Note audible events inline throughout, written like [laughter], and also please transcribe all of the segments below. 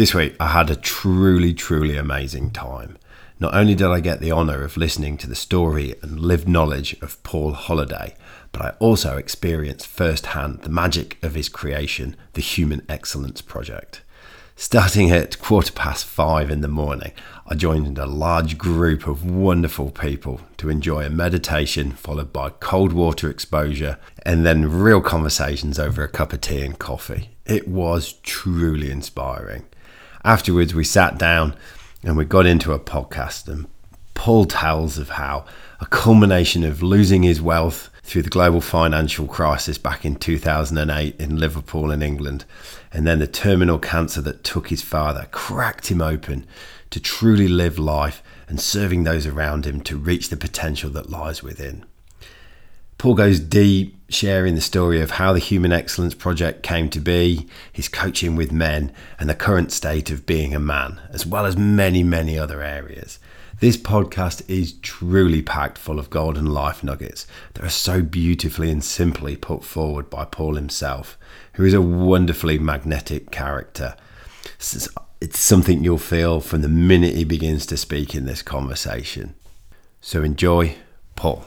This week, I had a truly, truly amazing time. Not only did I get the honour of listening to the story and lived knowledge of Paul Holliday, but I also experienced firsthand the magic of his creation, the Human Excellence Project. Starting at quarter past five in the morning, I joined a large group of wonderful people to enjoy a meditation followed by cold water exposure and then real conversations over a cup of tea and coffee. It was truly inspiring. Afterwards, we sat down and we got into a podcast, and Paul tells of how a culmination of losing his wealth through the global financial crisis back in 2008 in Liverpool in England, and then the terminal cancer that took his father cracked him open to truly live life and serving those around him to reach the potential that lies within. Paul goes deep, sharing the story of how the Human Excellence Project came to be, his coaching with men, and the current state of being a man, as well as many, many other areas. This podcast is truly packed full of golden life nuggets that are so beautifully and simply put forward by Paul himself, who is a wonderfully magnetic character. It's something you'll feel from the minute he begins to speak in this conversation. So enjoy, Paul.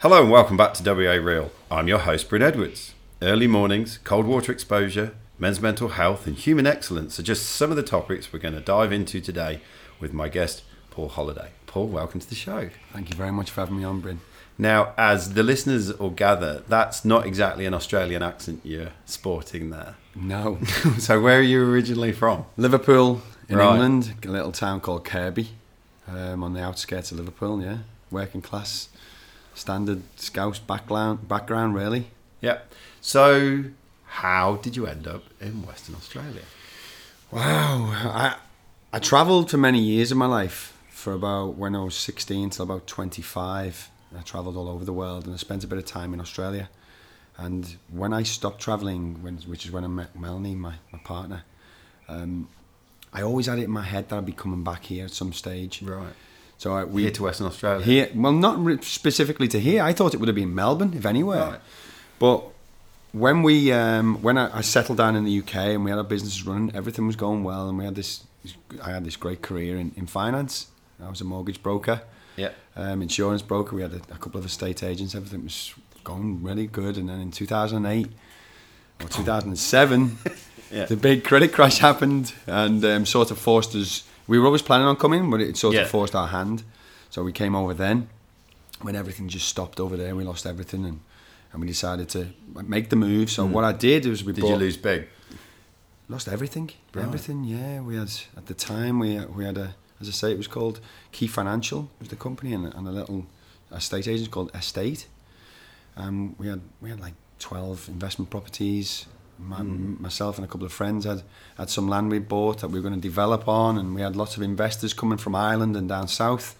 Hello and welcome back to WA Real. I'm your host, Bryn Edwards. Early mornings, cold water exposure, men's mental health, and human excellence are just some of the topics we're going to dive into today with my guest, Paul Holliday. Paul, welcome to the show. Thank you very much for having me on, Bryn. Now, as the listeners will gather, that's not exactly an Australian accent you're sporting there. No. [laughs] so, where are you originally from? Liverpool in right. England, a little town called Kirkby, um, on the outskirts of Liverpool. Yeah, working class, standard Scouse background. Background, really. Yeah. So, how did you end up in Western Australia? Wow, I I travelled for many years of my life for about when I was 16 till about 25. I travelled all over the world and I spent a bit of time in Australia. And when I stopped travelling, when, which is when I met Melanie, my, my partner, um, I always had it in my head that I'd be coming back here at some stage. Right. So I, we here to Western Australia. Here, well, not specifically to here. I thought it would have been Melbourne, if anywhere. Right. But when we, um, when I, I settled down in the UK and we had our businesses running, everything was going well, and we had this. I had this great career in, in finance I was a mortgage broker. Yeah. Um, insurance broker. We had a, a, couple of estate agents. Everything was going really good. And then in 2008 or 2007, [laughs] yeah. the big credit crash happened and um, sort of forced us. We were always planning on coming, but it sort yeah. of forced our hand. So we came over then when everything just stopped over there. We lost everything and, and we decided to make the move. So mm. what I did was we did bought, you lose big? Lost everything. Right. Everything. Yeah, we had at the time we we had a as I say, it was called Key Financial was the company, and, and a little estate agent called Estate. Um, we had we had like twelve investment properties. My, mm. Myself and a couple of friends had had some land we bought that we were going to develop on, and we had lots of investors coming from Ireland and down south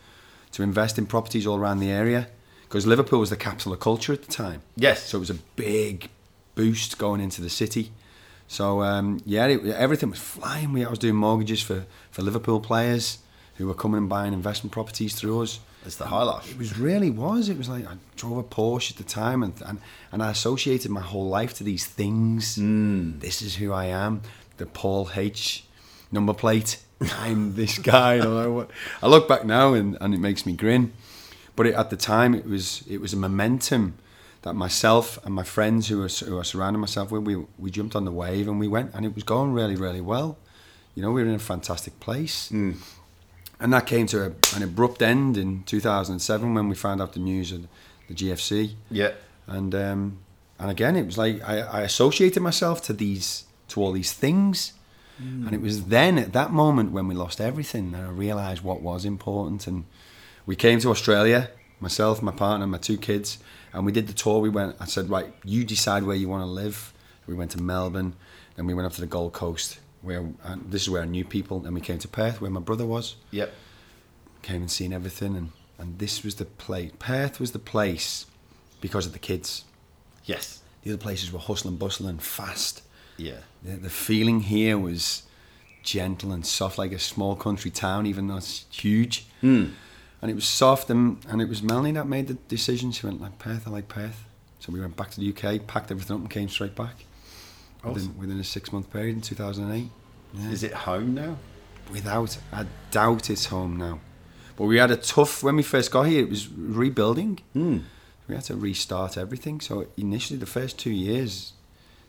to invest in properties all around the area because Liverpool was the capital of culture at the time. Yes. So it was a big boost going into the city. So um, yeah, it, everything was flying. We I was doing mortgages for for Liverpool players who were coming and buying investment properties through us. It's the high life. It was really was. It was like I drove a Porsche at the time, and and, and I associated my whole life to these things. Mm. This is who I am. The Paul H number plate. I'm this guy. I look back now and, and it makes me grin. But it, at the time, it was it was a momentum that myself and my friends who were who I surrounded myself with, we we jumped on the wave and we went, and it was going really really well. You know, we were in a fantastic place. Mm and that came to a, an abrupt end in 2007 when we found out the news of the GFC. Yeah. And um, and again, it was like I, I, associated myself to these to all these things, mm. and it was then at that moment when we lost everything that I realised what was important. And we came to Australia, myself, my partner, my two kids, and we did the tour. We went. I said, right, you decide where you want to live. We went to Melbourne, then we went up to the Gold Coast where this is where I knew people. And we came to Perth, where my brother was. Yep. Came and seen everything, and and this was the place. Perth was the place because of the kids. Yes. The other places were hustling, bustling, fast. Yeah. The, the feeling here was gentle and soft, like a small country town, even though it's huge. Mm. And it was soft, and, and it was Melanie that made the decision. She went like Perth, I like Perth. So we went back to the UK, packed everything up, and came straight back. Awesome. Within, within a six month period in 2008. Yeah. Is it home now? Without a doubt, it's home now. But we had a tough when we first got here. It was rebuilding. Mm. We had to restart everything. So initially, the first two years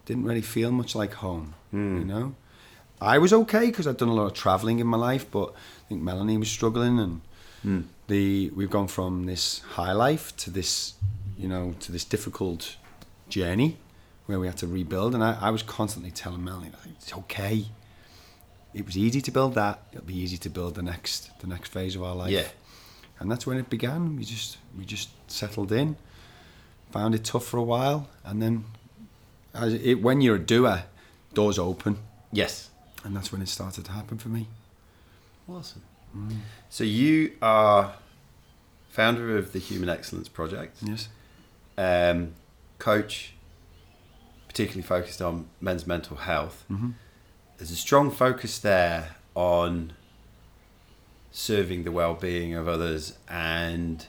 didn't really feel much like home. Mm. You know, I was okay because I'd done a lot of traveling in my life, but I think Melanie was struggling, and Mm. the we've gone from this high life to this, you know, to this difficult journey where we had to rebuild. And I, I was constantly telling Melanie, like, it's okay. It was easy to build that. It'll be easy to build the next the next phase of our life. Yeah. And that's when it began. We just we just settled in, found it tough for a while, and then as it, when you're a doer, doors open, Yes. and that's when it started to happen for me. Awesome. So you are founder of the Human Excellence Project, Yes. um, coach, particularly focused on men's mental health. Mm-hmm. There's a strong focus there on serving the well-being of others and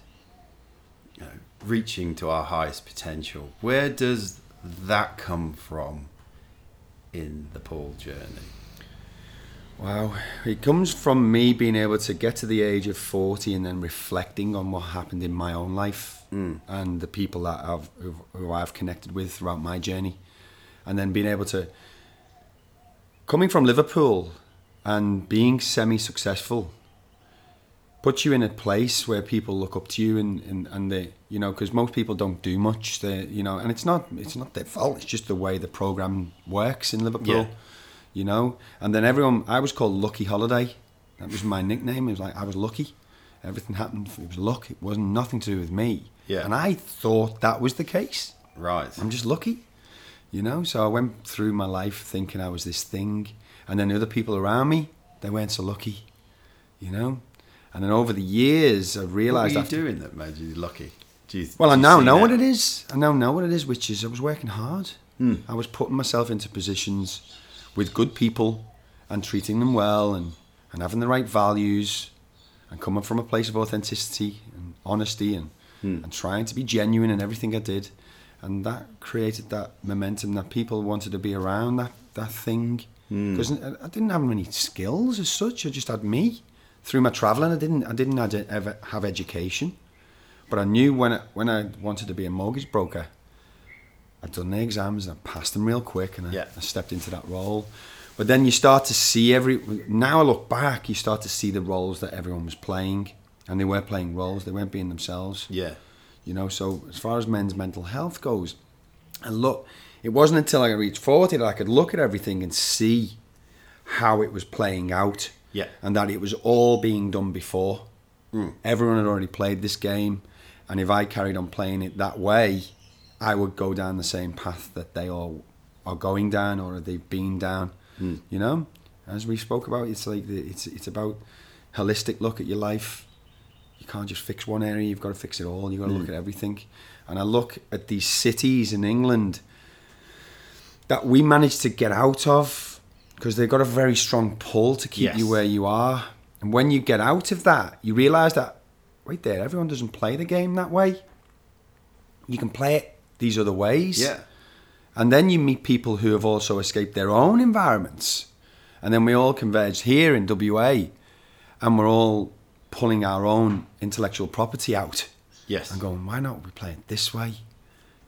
you know, reaching to our highest potential. Where does that come from in the Paul journey? Wow. It comes from me being able to get to the age of 40 and then reflecting on what happened in my own life Mm. and the people that I've, who who I've connected with throughout my journey. And then being able to, coming from Liverpool and being semi successful, puts you in a place where people look up to you and, and, and they, you know, because most people don't do much. They, you know, and it's not, it's not their fault. It's just the way the program works in Liverpool Yeah. you know. And then everyone, I was called Lucky Holliday. That was my nickname. It was like I was lucky. Everything happened. It was luck. It wasn't nothing to do with me. Yeah. And I thought that was the case. Right. I'm just lucky, you know. So I went through my life thinking I was this thing, and then the other people around me, they weren't so lucky, you know. And then over the years, I realised. What were you doing that made you lucky? Do you, well, I now know that? what it is. I now know what it is, which is I was working hard. Hmm. I was putting myself into positions with good people and treating them well and, and having the right values and coming from a place of authenticity and honesty and, Hmm. and trying to be genuine in everything I did. And that created that momentum that people wanted to be around that, that thing. Hmm. Because I I didn't have many skills as such. I just had me. Through my travelling, I didn't, I didn't ever have education. But I knew when I, when I wanted to be a mortgage broker, I'd done the exams and I passed them real quick and I, Yeah. I stepped into that role. But then you start to see every. Now I look back, you start to see the roles that everyone was playing, and they were playing roles. They weren't being themselves. Yeah. You know. So as far as men's mental health goes, and look, it wasn't until I reached forty that I could look at everything and see how it was playing out Yeah. and that it was all being done before. Mm. Everyone had already played this game, and if I carried on playing it that way, I would go down the same path that they all are going down or they've been down. Mm. You know, as we spoke about, it's like the, it's it's about holistic look at your life. You can't just fix one area; you've got to fix it all. You've got to look Mm. at everything. And I look at these cities in England that we managed to get out of because they've got a very strong pull to keep you where you are. And when you get out of that, you realise that wait there, everyone doesn't play the game that way. You can play it these other ways. Yeah. And then you meet people who have also escaped their own environments. And then we all converge here in WA and we're all pulling our own intellectual property out Yes. and going, why not we play it this way?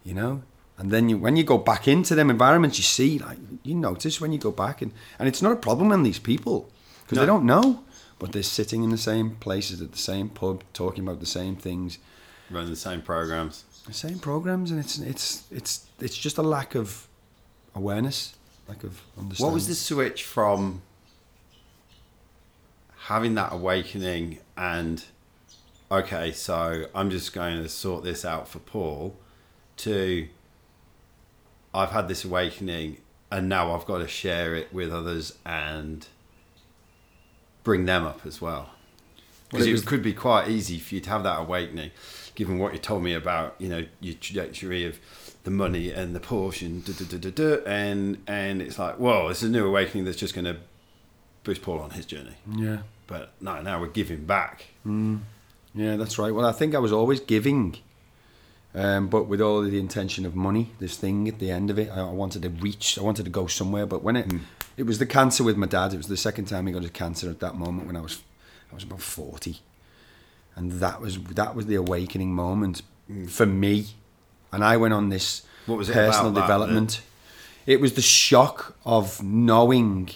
You know? And then you, when you go back into them environments, you see, like, you notice when you go back, and, and it's not a problem in these people because they don't know, but they're sitting in the same places at the same pub, talking about the same things, Running the same programs. the same programs, and it's it's it's it's just a lack of awareness, lack of understanding. What was the switch from having that awakening and okay, so I'm just going to sort this out for Paul to I've had this awakening and now I've got to share it with others and bring them up as well. Because Well, it was- could be quite easy for you to have that awakening, given what you told me about, you know, your trajectory of the money and the Porsche and and and it's like, whoa, this is a new awakening that's just going to boost Paul on his journey. Yeah. But no, now we're giving back. Mm. Yeah, that's right. Well, I think I was always giving, Um, but with all the intention of money, this thing at the end of it, I, I wanted to reach, I wanted to go somewhere. But when it, hmm. it was the cancer with my dad. It was the second time he got his cancer at that moment when I was, I was about forty, and that was that was the awakening moment hmm. for me. And I went on this What was it personal about that development. It was the shock of knowing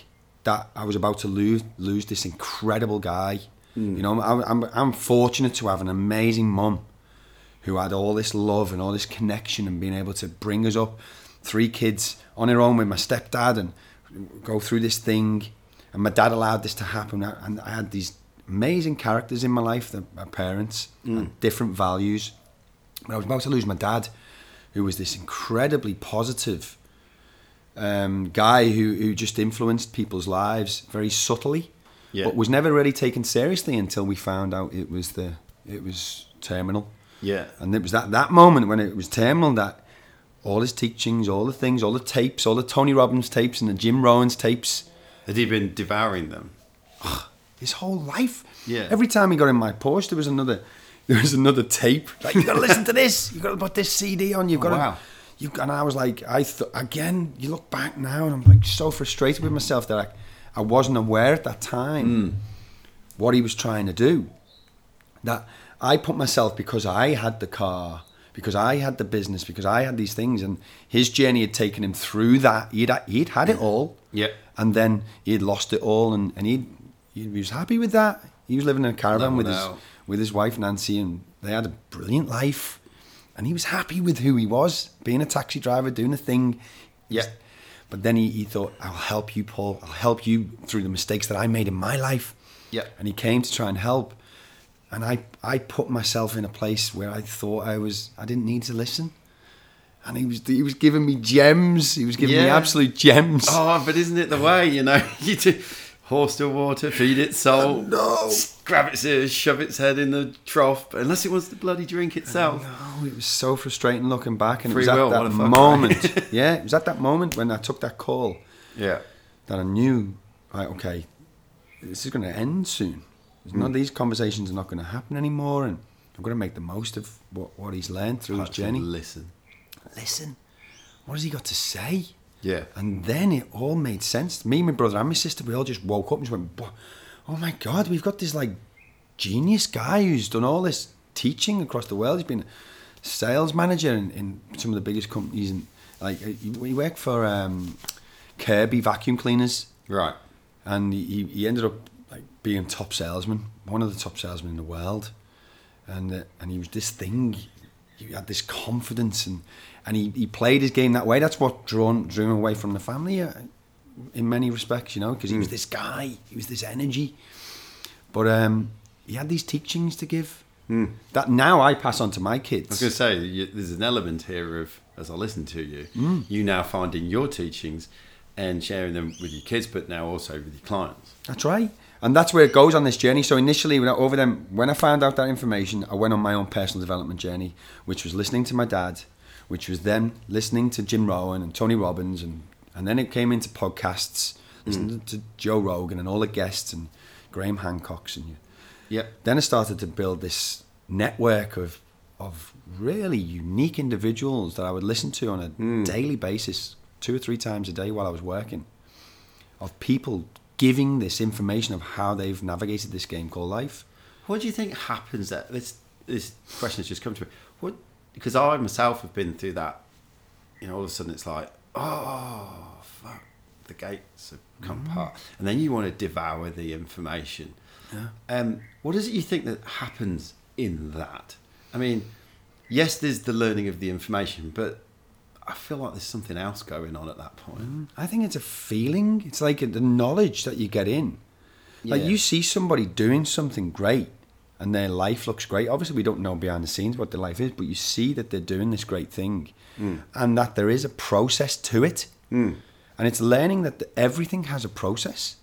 that I was about to lose lose this incredible guy. Hmm. You know, I'm, I'm I'm fortunate to have an amazing mum who had all this love and all this connection and being able to bring us up, three kids on her own with my stepdad and go through this thing. And my dad allowed this to happen. And I had these amazing characters in my life, the, my parents, hmm. and different values. But I was about to lose my dad, who was this incredibly positive um, guy who, who just influenced people's lives very subtly, Yeah. but was never really taken seriously until we found out it was the it was terminal. Yeah. And it was that, that moment when it was terminal that all his teachings, all the things, all the tapes, all the Tony Robbins tapes and the Jim Rohns tapes, Had he been devouring them? his whole life. Yeah. Every time he got in my Porsche, there was another, [laughs] there was another tape. Like you got to listen to this. You got to put this CD on. You've got to. wow. You and I was like, I th- again. You look back now, and I'm like so frustrated with myself that I, I wasn't aware at that time hmm. what he was trying to do. That I put myself because I had the car, because I had the business, because I had these things, and his journey had taken him through that. He'd he'd had it all, Yeah. and then he'd lost it all, and and he he was happy with that. He was living in a caravan No with his with his wife Nancy, and they had a brilliant life. And he was happy with who he was, being a taxi driver, doing a thing. Yeah. But then he, he thought, I'll help you, Paul. I'll help you through the mistakes that I made in my life. Yeah. And he came to try and help. And I, I put myself in a place where I thought I was I didn't need to listen. And he was he was giving me gems. He was giving me absolute gems. Oh, but isn't it the way, you know? [laughs] You do horse to water, feed it salt, [laughs] no. grab its ears, shove its head in the trough, unless it wants to bloody drink itself. No, it was so frustrating looking back, and Free it was will, at that moment. [laughs] yeah, it was at that moment when I took that call Yeah. that I knew, right, okay, this is going to end soon. None Mm. of these conversations are not going to happen anymore, and I'm going to make the most of what, what he's learned through his journey. Listen. Listen, what has he got to say? Yeah. And then it all made sense. Me, my brother, and my sister, we all just woke up and just went, "Oh my god, we've got this like genius guy who's done all this teaching across the world. He's been a sales manager in, in some of the biggest companies, and like he, he worked for um, Kirby vacuum cleaners, Right. and he, he ended up like being top salesman, one of the top salesmen in the world, and uh, and he was this thing. He had this confidence, and and he, he played his game that way. That's what drawn drew him away from the family, uh, in many respects, you know, because he was this guy, he was this energy. But um, he had these teachings to give that now I pass on to my kids. I was going to say, you, there's an element here of, as I listen to you, you now finding your teachings and sharing them with your kids, but now also with your clients. That's right. And that's where it goes on this journey. So initially, when I, over them, when I found out that information, I went on my own personal development journey, which was listening to my dad, which was then listening to Jim Rohn and Tony Robbins, and and then it came into podcasts, listening mm. to Joe Rogan and all the guests and Graham Hancock's, and you, Yep. then I started to build this network of of really unique individuals that I would listen to on a mm. daily basis, two or three times a day while I was working, of people giving this information of how they've navigated this game called life. What do you think happens that this this question has just come to me? Because I myself have been through that. You know, all of a sudden it's like, oh fuck, the gates have come apart, and then you want to devour the information. Yeah. Um, what is it you think that happens in that? I mean, yes, there's the learning of the information, but I feel like there's something else going on at that point. I think it's a feeling. It's like the knowledge that you get in. Yeah. Like you see somebody doing something great and their life looks great. Obviously, we don't know behind the scenes what their life is, but you see that they're doing this great thing mm. and that there is a process to it. Mm. And it's learning that everything has a process.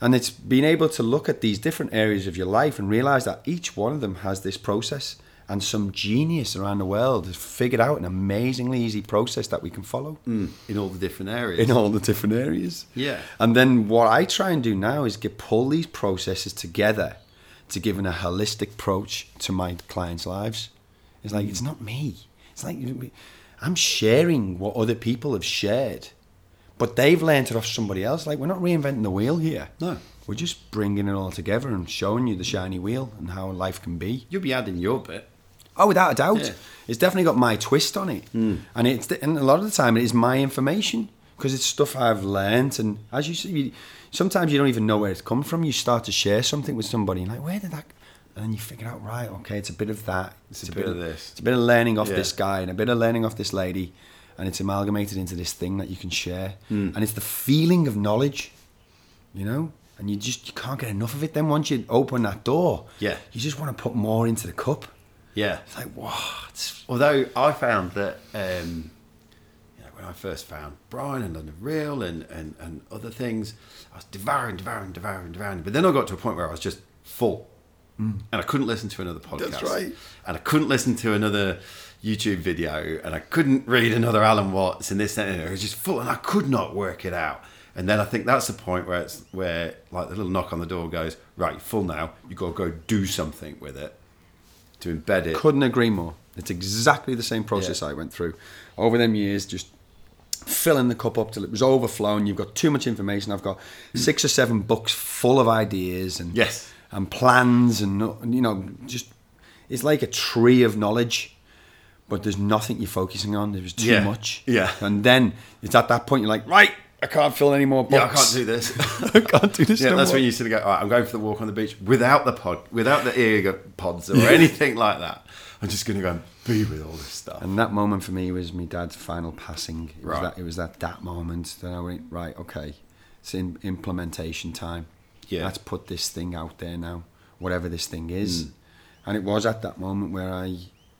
And it's being able to look at these different areas of your life and realize that each one of them has this process. And some genius around the world has figured out an amazingly easy process that we can follow mm. in all the different areas. in all the different areas. Yeah. And then what I try and do now is get pull these processes together to giving a holistic approach to my clients' lives. It's like it's hmm. not me. It's like I'm sharing what other people have shared, but they've learned it off somebody else. Like we're not reinventing the wheel here. No. We're just bringing it all together and showing you the shiny wheel and how life can be. You'll be adding your bit. Oh, without a doubt, Yeah. it's definitely got my twist on it, hmm. and it's and a lot of the time it is my information because it's stuff I've learned. And as you see, sometimes you don't even know where it's come from. You start to share something with somebody, and like, where did that? And then you figure out, right, okay, it's a bit of that. It's a bit of this. It's a bit of learning off Yeah. this guy and a bit of learning off this lady, and it's amalgamated into this thing that you can share. Hmm. And it's the feeling of knowledge, you know. And you just you can't get enough of it. Then once you open that door, Yeah. you just want to put more into the cup. Yeah. It's like, what? Although I found that um, when I first found Brian and London Real and, and, and other things, I was devouring, devouring, devouring, devouring. But then I got to a point where I was just full. And I couldn't listen to another podcast. Mm. That's right. And I couldn't listen to another YouTube video. And I couldn't read another Alan Watts and this and that. It was just full. And I could not work it out. And then I think that's the point where it's where like the little knock on the door goes, right, you're full now. You've got to go do something with it to embed it. Couldn't agree more. It's exactly the same process Yeah. I went through over them years, just filling the cup up till it was overflowing. You've got too much information. I've got six or seven books full of ideas and Yes. and plans and you know just it's like a tree of knowledge. But there's nothing you're focusing on. There's too Yeah. much. Yeah. And then it's at that point you're like, right, I can't fill any more books. Yeah, I can't do this. [laughs] I can't do this. yeah, no that's more. when you sort of go, all right, I'm going for the walk on the beach without the pod, without the ear pods or anything like that. I'm just going to go and be with all this stuff. And that moment for me was my dad's final passing. It was Right. that it was that that moment that I went right. Okay, it's in implementation time. Yeah. let's put this thing out there now, whatever this thing is. Mm. And it was at that moment where I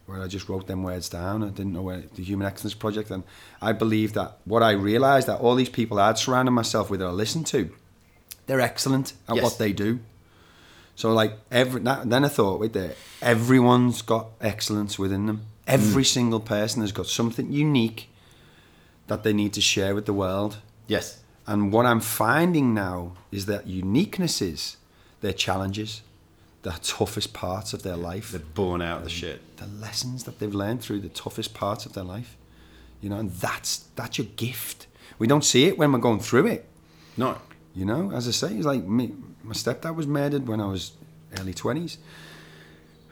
where I just wrote them words down. I didn't know where the Human Excellence Project, and I believe that what I realised that all these people I'd surrounded myself with that I listened to, they're excellent at Yes. what they do. So like every that, then I thought, wait there, everyone's got excellence within them. Every mm. single person has got something unique that they need to share with the world. Yes. And what I'm finding now is that uniquenesses, their challenges, the toughest parts of their life, They're born out of the shit. the lessons that they've learned through the toughest parts of their life. You know, and that's that's your gift. We don't see it when we're going through it. No. You know, as I say, it's like me. My stepdad was murdered when I was early twenties.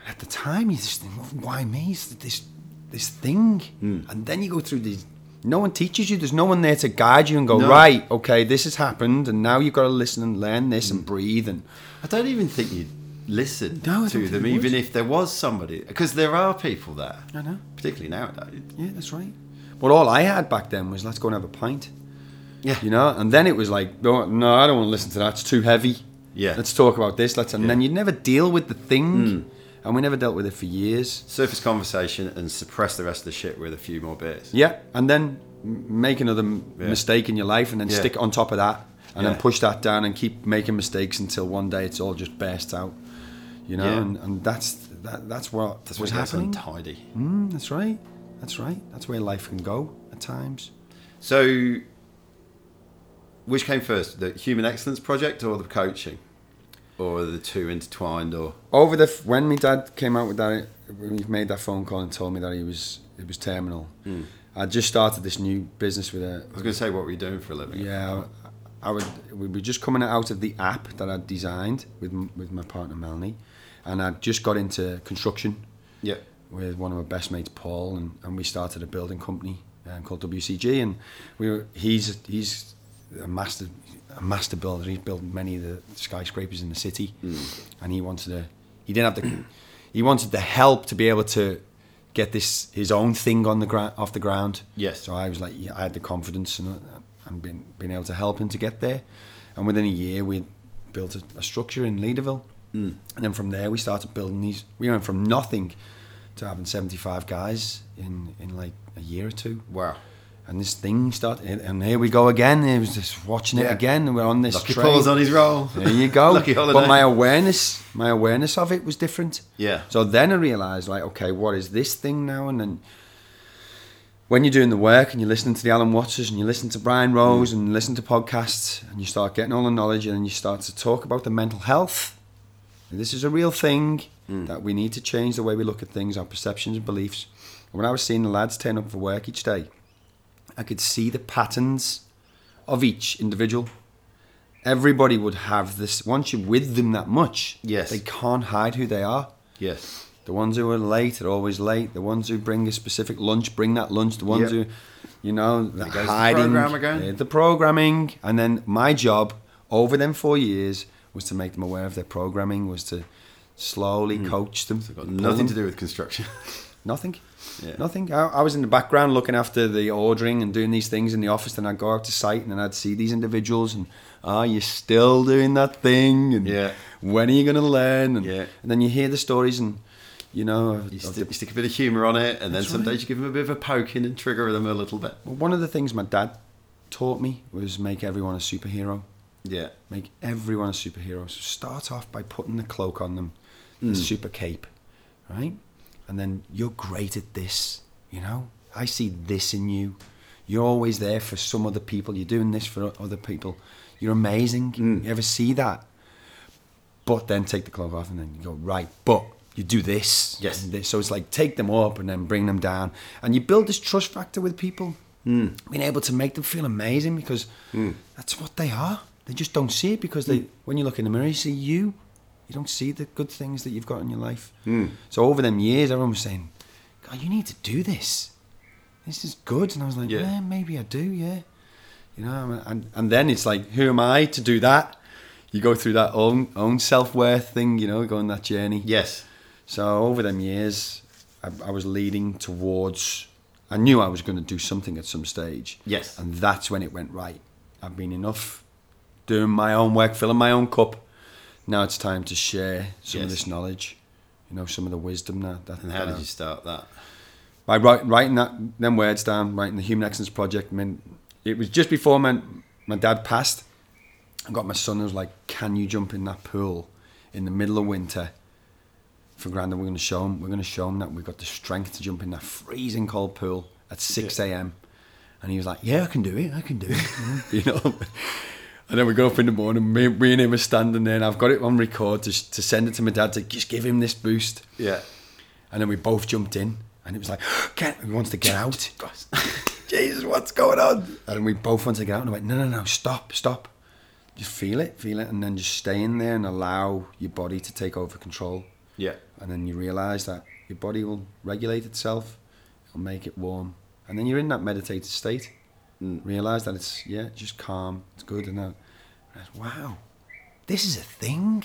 At the time, you just think, "Why me? It's this this thing?" Hmm. And then you go through these. No one teaches you. There's no one there to guide you and go, No. "Right, okay, this has happened, and now you've got to listen and learn this and hmm. breathe." And I don't even think you'd listen No, to them, even if there was somebody. Because there are people there, I know. particularly nowadays. Yeah, that's right. But all I had back then was, "Let's go and have a pint." Yeah. You know, and then it was like, no, no, I don't want to listen to that. It's too heavy. Yeah. Let's talk about this. Let's, and Yeah. then you'd never deal with the thing, and we never dealt with it for years. Surface conversation and suppress the rest of the shit with a few more beers. Yeah, and then make another Yeah. mistake in your life, and then Yeah. stick it on top of that, and then push that down, and keep making mistakes until one day it's all just bursts out. You know, and, and that's that, that's what That's was happening. Tidy. Mm, that's right. That's right. That's where life can go at times. So, which came first, the Human Excellence Project or the coaching? Or the two intertwined? Or over the f- when my dad came out with that when he made that phone call and told me that he was it was terminal i just started this new business with a I was going to say, what were you doing for a living? yeah i would we were just coming out of the app that i'd designed with with my partner melanie and i just got into construction Yeah. with one of my best mates paul and, and we started a building company um, called wcg and we were he's he's a master a master builder. He's built many of the skyscrapers in the city. Hmm. And he wanted to he didn't have the he wanted the help to be able to get this his own thing on the ground off the ground. Yes. so i was like yeah, i had the confidence and, and been, being able to help him to get there. And within a year we built a, a structure in Leederville hmm. and then from there we started building these we went from nothing to having 75 guys in in like a year or two. Wow. And this thing started and here we go again it was just watching it Yeah. again and we're on this Lucky train Paul's on his roll. there you go [laughs] but my awareness my awareness of it was different Yeah. so then I realised, like, okay, what is this thing now? And then when you're doing the work and you're listening to the Alan Wattses and you listen to Brian Rose and listen to podcasts and you start getting all the knowledge and then you start to talk about the mental health. And this is a real thing hmm. that we need to change the way we look at things, our perceptions and beliefs. when I was seeing the lads turn up for work each day, I could see the patterns of each individual. Everybody would have this. Once you're with them that much, Yes. they can't hide who they are. Yes. The ones who are late are always late. The ones who bring a specific lunch bring that lunch. The ones Yep. who, you know, the goes the hiding, program again. uh, the programming, and then my job over them four years was to make them aware of their programming. Was to slowly coach them. Got nothing them- to do with construction. [laughs] Nothing. Yeah. Nothing. I, I was in the background looking after the ordering and doing these things in the office. Then I'd go out to site and then I'd see these individuals and, ah, you're still doing that thing. And Yeah. when are you going to learn? And, Yeah. and then you hear the stories and, you know, You, sti- you stick a bit of humour on it, and then That's some right. you give them a bit of a poking and trigger them a little bit. Well, one of the things my dad taught me was make everyone a superhero. Yeah. Make everyone a superhero. So start off by putting the cloak on them, the super cape, right? And then you're great at this, you know? I see this in you. You're always there for some other people. You're doing this for other people. You're amazing. Hmm. You ever see that? But then take the cloak off and then you go, right, but you do this. Yes. this. So it's like take them up and then bring them down. And you build this trust factor with people. Hmm. Being able to make them feel amazing because hmm. that's what they are. They just don't see it because they, when you look in the mirror, you see you. You don't see the good things that you've got in your life. Hmm. So over them years, everyone was saying, God, you need to do this. This is good. And I was like, Yeah. yeah, maybe I do, yeah. You know, and, and then it's like, who am I to do that? You go through that own own self worth thing, you know, going that journey. Yes. So over them years, I, I was leading towards. I knew I was going to do something at some stage. Yes. And that's when it went right. I've been enough doing my own work, filling my own cup. Now it's time to share some of this knowledge. You know, some of the wisdom that. that And how did you start that? by write, writing that them words down, writing the Human Excellence Project. I mean, it was just before my my dad passed. I got my son. I was like, "Can you jump in that pool in the middle of winter?" For granted, we're going to show him. We're going to show him that we've got the strength to jump in that freezing cold pool at six a.m. And he was like, "Yeah, I can do it. I can do it." [laughs] you know. And then we got up in the morning. Me, me and him were standing there, and I've got it on record to, to send it to my dad to just give him this boost. Yeah. And then we both jumped in, and it was like, [gasps] get, he wants to get [laughs] out. [laughs] Jesus, what's going on? And we both want to get out, and I went, no, no, no, stop, stop. Just feel it, feel it, and then just stay in there and allow your body to take over control. Yeah. And then you realise that your body will regulate itself, it'll make it warm. And then you're in that meditative state. Mm. Realise that it's, yeah, just calm, it's good. And then, I was, wow, this is a thing.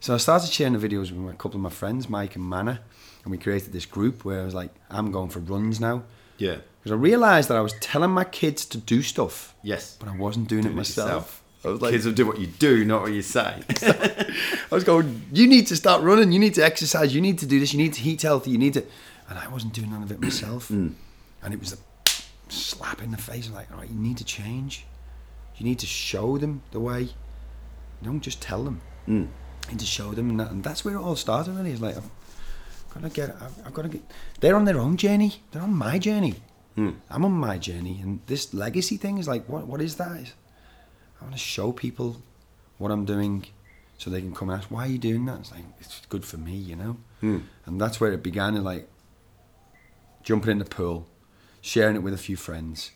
So I started sharing the videos with a couple of my friends, Mike and Manna, and we created this group where I was like, I'm going for runs now. Yeah. Because I realised that I was telling my kids to do stuff, Yes. but I wasn't doing, it Doing it myself. yourself. I was like, Kids will do what you do, not what you say. [laughs] [laughs] I was going, you need to start running, you need to exercise, you need to do this, you need to eat healthy, you need to. And I wasn't doing none of it myself. And it was a slap in the face. Like, all right, you need to change. You need to show them the way. Don't just tell them. Mm. You need to show them. And, that, and that's where it all started, really. It's like, I've got to get, I've, I've got to get. They're on their own journey, they're on my journey. Mm. I'm on my journey. And this legacy thing is like, what? what is that? I want to show people what I'm doing so they can come and ask, why are you doing that? It's like, it's good for me, you know? Mm. And that's where it began, in like jumping in the pool, sharing it with a few friends,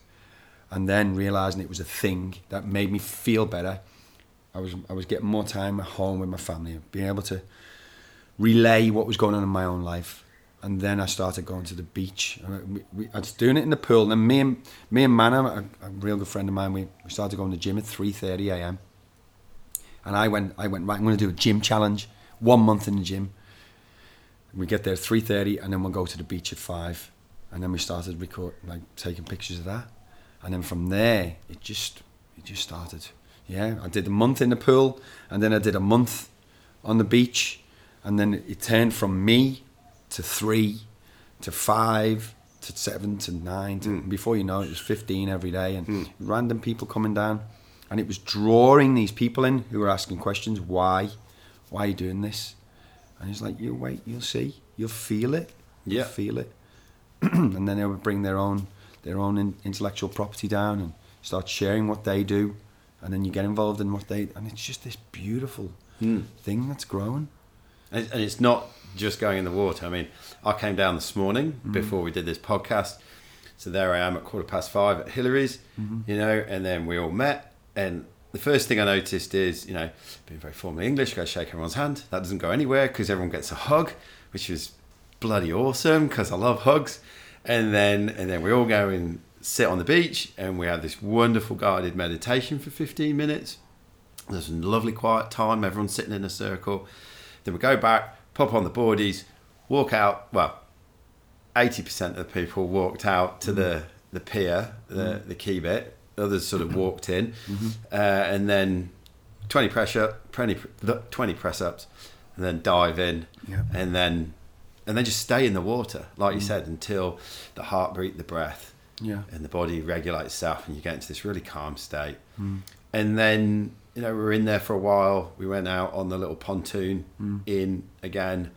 and then realizing it was a thing that made me feel better. I was, I was getting more time at home with my family, being able to relay what was going on in my own life. And then I started going to the beach. I, was doing it in the pool. And then me and me and Manna, a, a real good friend of mine, we, we started going to the gym at three thirty a.m. And I went, I went right. I'm going to do a gym challenge. One month in the gym. We get there at three thirty, and then we'll go to the beach at five. And then we started record, like taking pictures of that. And then from there, it just, it just started. Yeah, I did a month in the pool, and then I did a month on the beach, and then it turned from me to three, to five, to seven, to nine. To, hmm. Before you know it, it was fifteen every day, and hmm. random people coming down, and it was drawing these people in who were asking questions. Why? Why are you doing this? And he's like, you wait, you'll see, you'll feel it, you'll Yeah. feel it, [clears throat] and then they would bring their own their own in, intellectual property down and start sharing what they do, and then you get involved in what they, and it's just this beautiful Mm. thing that's growing. And, it's not just going in the water. I mean, I came down this morning before we did this podcast. So there I am at quarter past five at Hillary's, you know, and then we all met. And the first thing I noticed is, you know, being very formally English, go shake everyone's hand. That doesn't go anywhere because everyone gets a hug, which is bloody awesome because I love hugs. And then and then we all go and sit on the beach and we have this wonderful guided meditation for 15 minutes. There's a lovely quiet time, everyone's sitting in a circle. Then we go back, pop on the boardies, walk out. Well, 80% of the people walked out to mm. the, the pier, the, mm. the quay bit. Others sort of walked in. Mm-hmm. Uh, and then 20 press up, 20, 20 press ups, and then dive in. Yeah. And then and then just stay in the water, like you mm. said, until the heartbeat, the breath, Yeah. and the body regulates itself, and you get into this really calm state. Mm. And then you know we were in there for a while. We went out on the little pontoon, mm. in again,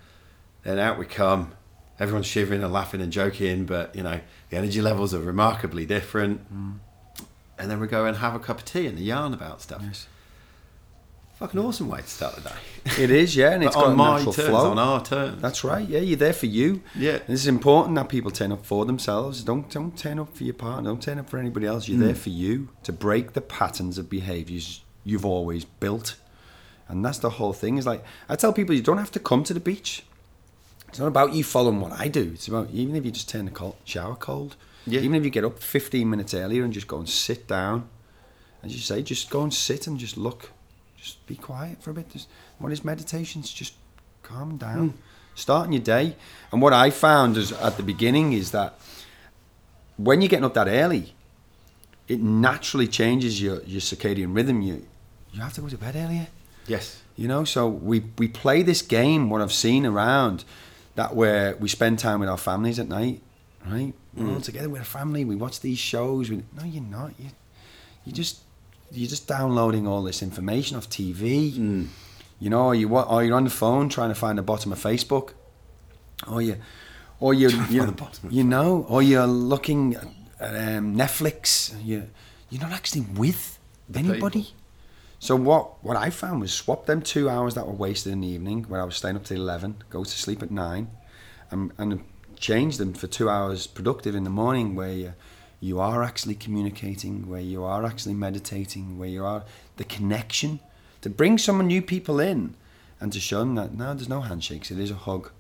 then out we come. Everyone's shivering and laughing and joking, but you know the energy levels are remarkably different. And then we go and have a cup of tea and a yarn about stuff. Yes. Fucking awesome way to start the day. It is, yeah, and [laughs] it's got on a my natural terms, flow. on our terms. That's right. Yeah, you're there for you. Yeah. And it's important that people turn up for themselves. Don't don't turn up for your partner. Don't turn up for anybody else. You're mm. there for you to break the patterns of behaviours you've always built. And that's the whole thing. Is like I tell people, you don't have to come to the beach. It's not about you following what I do. It's about even if you just turn the cold, shower cold. Yeah. Even if you get up 15 minutes earlier and just go and sit down, as you say, just go and sit and just look, just be quiet for a bit. Just, what is meditation? It's just calm down, hmm. starting your day. And what I found is at the beginning is that when you're getting up that early, it naturally changes your, your circadian rhythm. You you have to go to bed earlier. Yes. You know, so we we play this game. What I've seen around that where we spend time with our families at night, right? We're all hmm. together with a family. We watch these shows. We, no, you're not. You you just you're just downloading all this information off TV. You know, or you wa- or you're on the phone trying to find the bottom of Facebook, or you or you you, the bottom you know, or you're looking at um, Netflix. You you're not actually with anybody. people. So what what I found was swap them two hours that were wasted in the evening where I was staying up till eleven, go to sleep at nine, and and change them for two hours productive in the morning where you you are actually communicating, where you are actually meditating, where you are the connection to bring some new people in and to show them that no, there's no handshakes, it is a hug.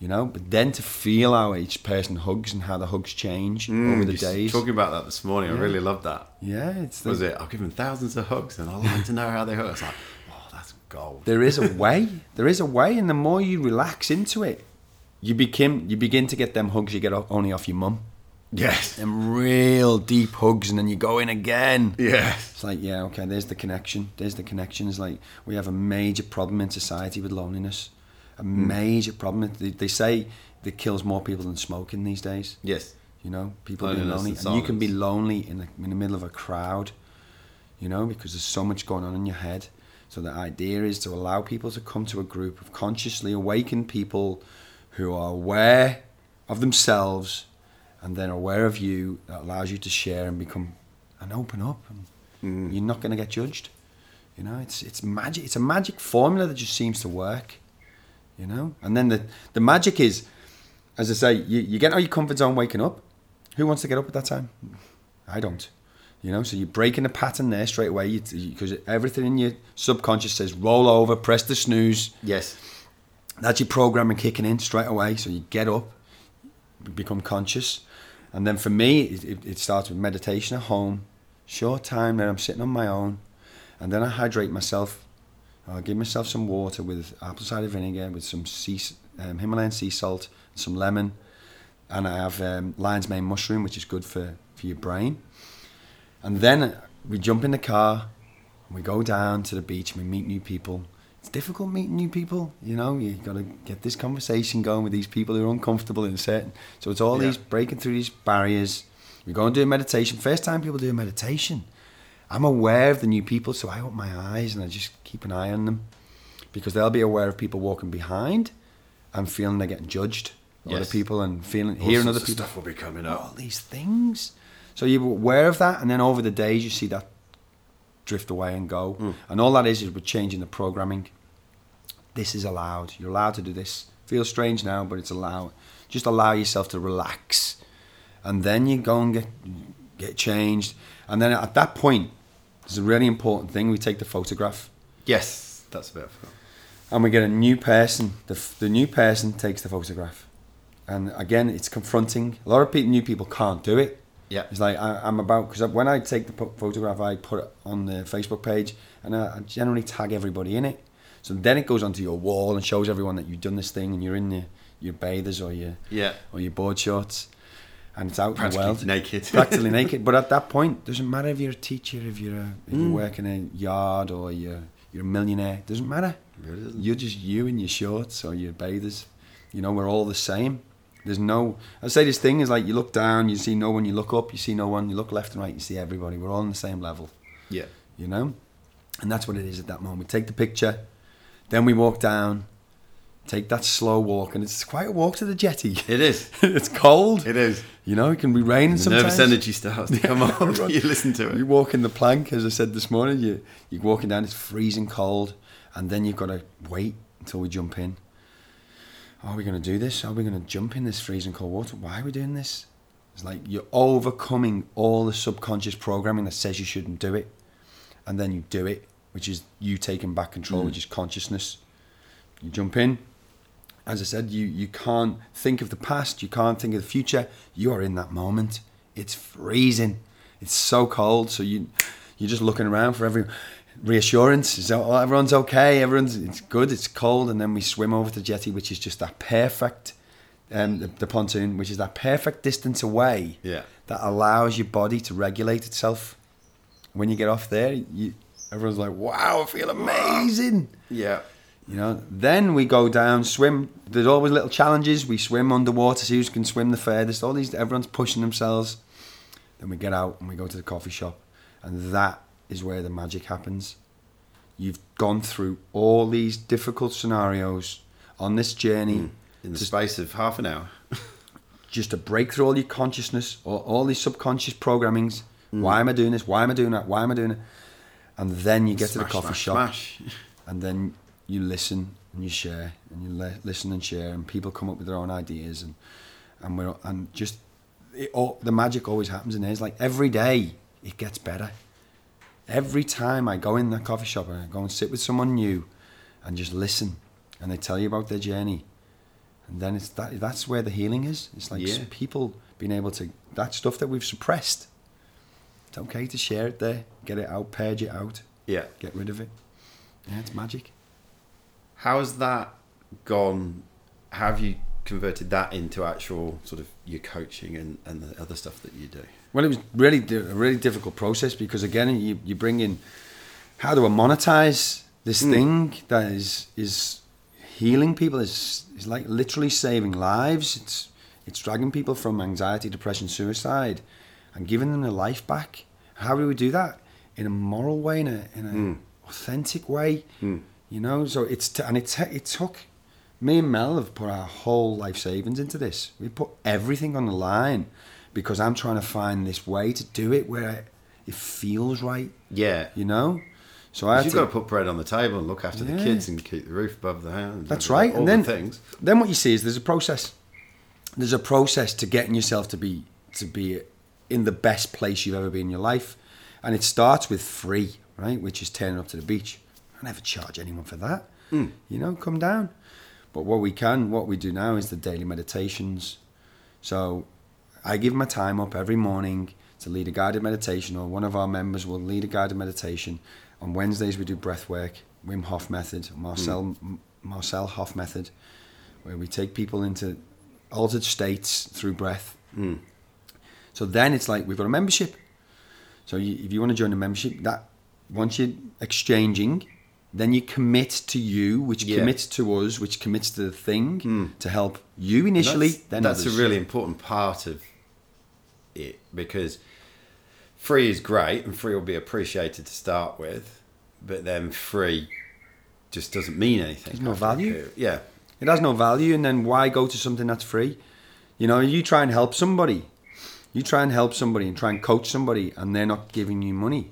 You know, but then to feel how each person hugs and how the hugs change mm, over the days. Talking about that this morning, I really loved that. yeah, it's the, Was it? I've given thousands of hugs, and I like to know how they hug. It's like, oh, that's gold. there is a [laughs] way. There is a way, and the more you relax into it, you become you begin to get them hugs you get only off your mum. Yes. Them real deep hugs, and then you go in again. Yes. It's like, yeah, okay, there's the connection. There's the connection. It's like we have a major problem in society with loneliness. A major problem. They, they say that kills more people than smoking these days. Yes. You know, people being lonely, and and you can be lonely in the, in the middle of a crowd. You know, because there's so much going on in your head. So the idea is to allow people to come to a group of consciously awakened people who are aware of themselves and then aware of you. That allows you to share and become and open up. And mm. You're not going to get judged. You know, it's it's magic. It's a magic formula that just seems to work. You know, and then the the magic is, as I say, you, you get out of your comfort zone waking up. Who wants to get up at that time? I don't. You know, so you're breaking the pattern there straight away because everything in your subconscious says roll over, press the snooze. Yes. That's your programming kicking in straight away. So you get up, become conscious, and then for me, it, it, starts with meditation at home, short time that I'm sitting on my own, and then I hydrate myself. I'll give myself some water with apple cider vinegar, with some sea, um, Himalayan sea salt, some lemon, and I have um, lion's mane mushroom, which is good for, for your brain. And then we jump in the car, we go down to the beach, and we meet new people. It's difficult meeting new people, you know. You got to get this conversation going with these people who are uncomfortable in a certain. So it's all Yeah. these breaking through these barriers. We go and do a meditation. First time people do a meditation, I'm aware of the new people, so I open my eyes and I just keep an eye on them because they'll be aware of people walking behind and feeling they're getting judged. Yes. Other people and feeling, All hearing other people stuff will be coming up. all these things. So you're aware of that, and then over the days you see that drift away and go. Mm. And all that is is we're changing the programming. This is allowed. You're allowed to do this feels strange now, but it's allowed. just allow yourself to relax, and then you go and get get changed, and then at that point, there's a really important thing. We take the photograph, Yes, that's a bit of fun. and we get a new person. The the new person takes the photograph, and again, it's confronting. A lot of people, new people can't do it. Yeah. It's like I, I'm about because when I take the photograph, I put it on the Facebook page, and I, I generally tag everybody in it. So then it goes onto your wall and shows everyone that you've done this thing, and you're in your your bathers or your Yeah. or your board shorts, and it's out in the world, naked. [laughs] practically [laughs] naked. But at that point, doesn't matter if you're a teacher, if you're a, if you Mm. work in a yard or you're you're a millionaire. Doesn't matter. Really doesn't. You're just you in your shorts or your bathers. You know, we're all the same. There's no. I say this thing is like you look down, you see no one. You look up, you see no one. You look left and right, you see everybody. We're all on the same level. Yeah. You know, and that's what it is at that moment. We take the picture, then we walk down, take that slow walk, and it's quite a walk to the jetty. It is. [laughs] it's cold. It is. You know, it can be raining The sometimes. nervous energy starts to come [laughs] on. you listen to it. You walk in the plank, as I said this morning. You you're walking down. It's freezing cold, and then you've got to wait until we jump in. Are we going to do this? Are we going to jump in this freezing cold water? Why are we doing this? It's like you're overcoming all the subconscious programming that says you shouldn't do it, and then you do it, which is you taking back control, Mm. which is consciousness. You jump in. As I said, you you can't think of the past. You can't think of the future. You are in that moment. It's freezing. It's so cold. So you you're just looking around for every reassurance. Is oh, everyone's okay. Everyone's it's good. It's cold, and then we swim over to the jetty, which is just that perfect, um, the, the pontoon, which is that perfect distance away Yeah. that allows your body to regulate itself. When you get off there, you everyone's like, "Wow, I feel amazing." Yeah. You know, then we go down, swim. There's always little challenges. We swim underwater, see who can swim the furthest. All these, everyone's pushing themselves. Then we get out and we go to the coffee shop, and that is where the magic happens. You've gone through all these difficult scenarios on this journey mm. In the space of half an hour. [laughs] just to break through all your consciousness, all, all these subconscious programmings. Mm. Why am I doing this? Why am I doing that? Why am I doing it? And then you get to the coffee smash, shop Smash. and then you listen and you share and you le- listen and share and people come up with their own ideas and and we're and just it, all, the magic always happens in there. It's like every day it gets better. Every time I go in the coffee shop and I go and sit with someone new and just listen and they tell you about their journey and then it's that that's where the healing is. It's like Yeah. people being able to that stuff that we've suppressed. It's okay to share it there, get it out, purge it out, Yeah. get rid of it. Yeah, it's magic. How's that gone? Have you converted that into actual sort of your coaching and, and the other stuff that you do? Well, it was really a really difficult process because again, you, you bring in how do I monetize this Mm. thing that is is healing people is is like literally saving lives. It's it's dragging people from anxiety, depression, suicide, and giving them their life back. How do we do that in a moral way, in a in a Mm. authentic way? Mm. You know, so it's t- and it t- it took me and Mel have put our whole life savings into this. We put everything on the line because I'm trying to find this way to do it where it feels right. Yeah. You know, so I You've to, got to put bread on the table and look after the kids and keep the roof above the house. That's right. All and then the things. then what you see is there's a process. There's a process to getting yourself to be to be in the best place you've ever been in your life, and it starts with free, right? Which is turning up to the beach. I never charge anyone for that. Mm. You know, come down. But what we can, what we do now is the daily meditations. So I give my time up every morning to lead a guided meditation, or one of our members will lead a guided meditation. On Wednesdays we do breath work, Wim Hof method, Marcel M- Marcel Hof method, where we take people into altered states through breath. Mm. So then it's like we've got a membership. So you, if you want to join a membership, that once you're exchanging, then you commit to you, which Yeah. commits to us, which commits to the thing Mm. to help you initially. that's, then that's a really important part of it because free is great and free will be appreciated to start with, but then free just doesn't mean anything. There's no value. Yeah. It has no value, and then why go to something that's free? You know, you try and help somebody. You try and help somebody and try and coach somebody, and they're not giving you money.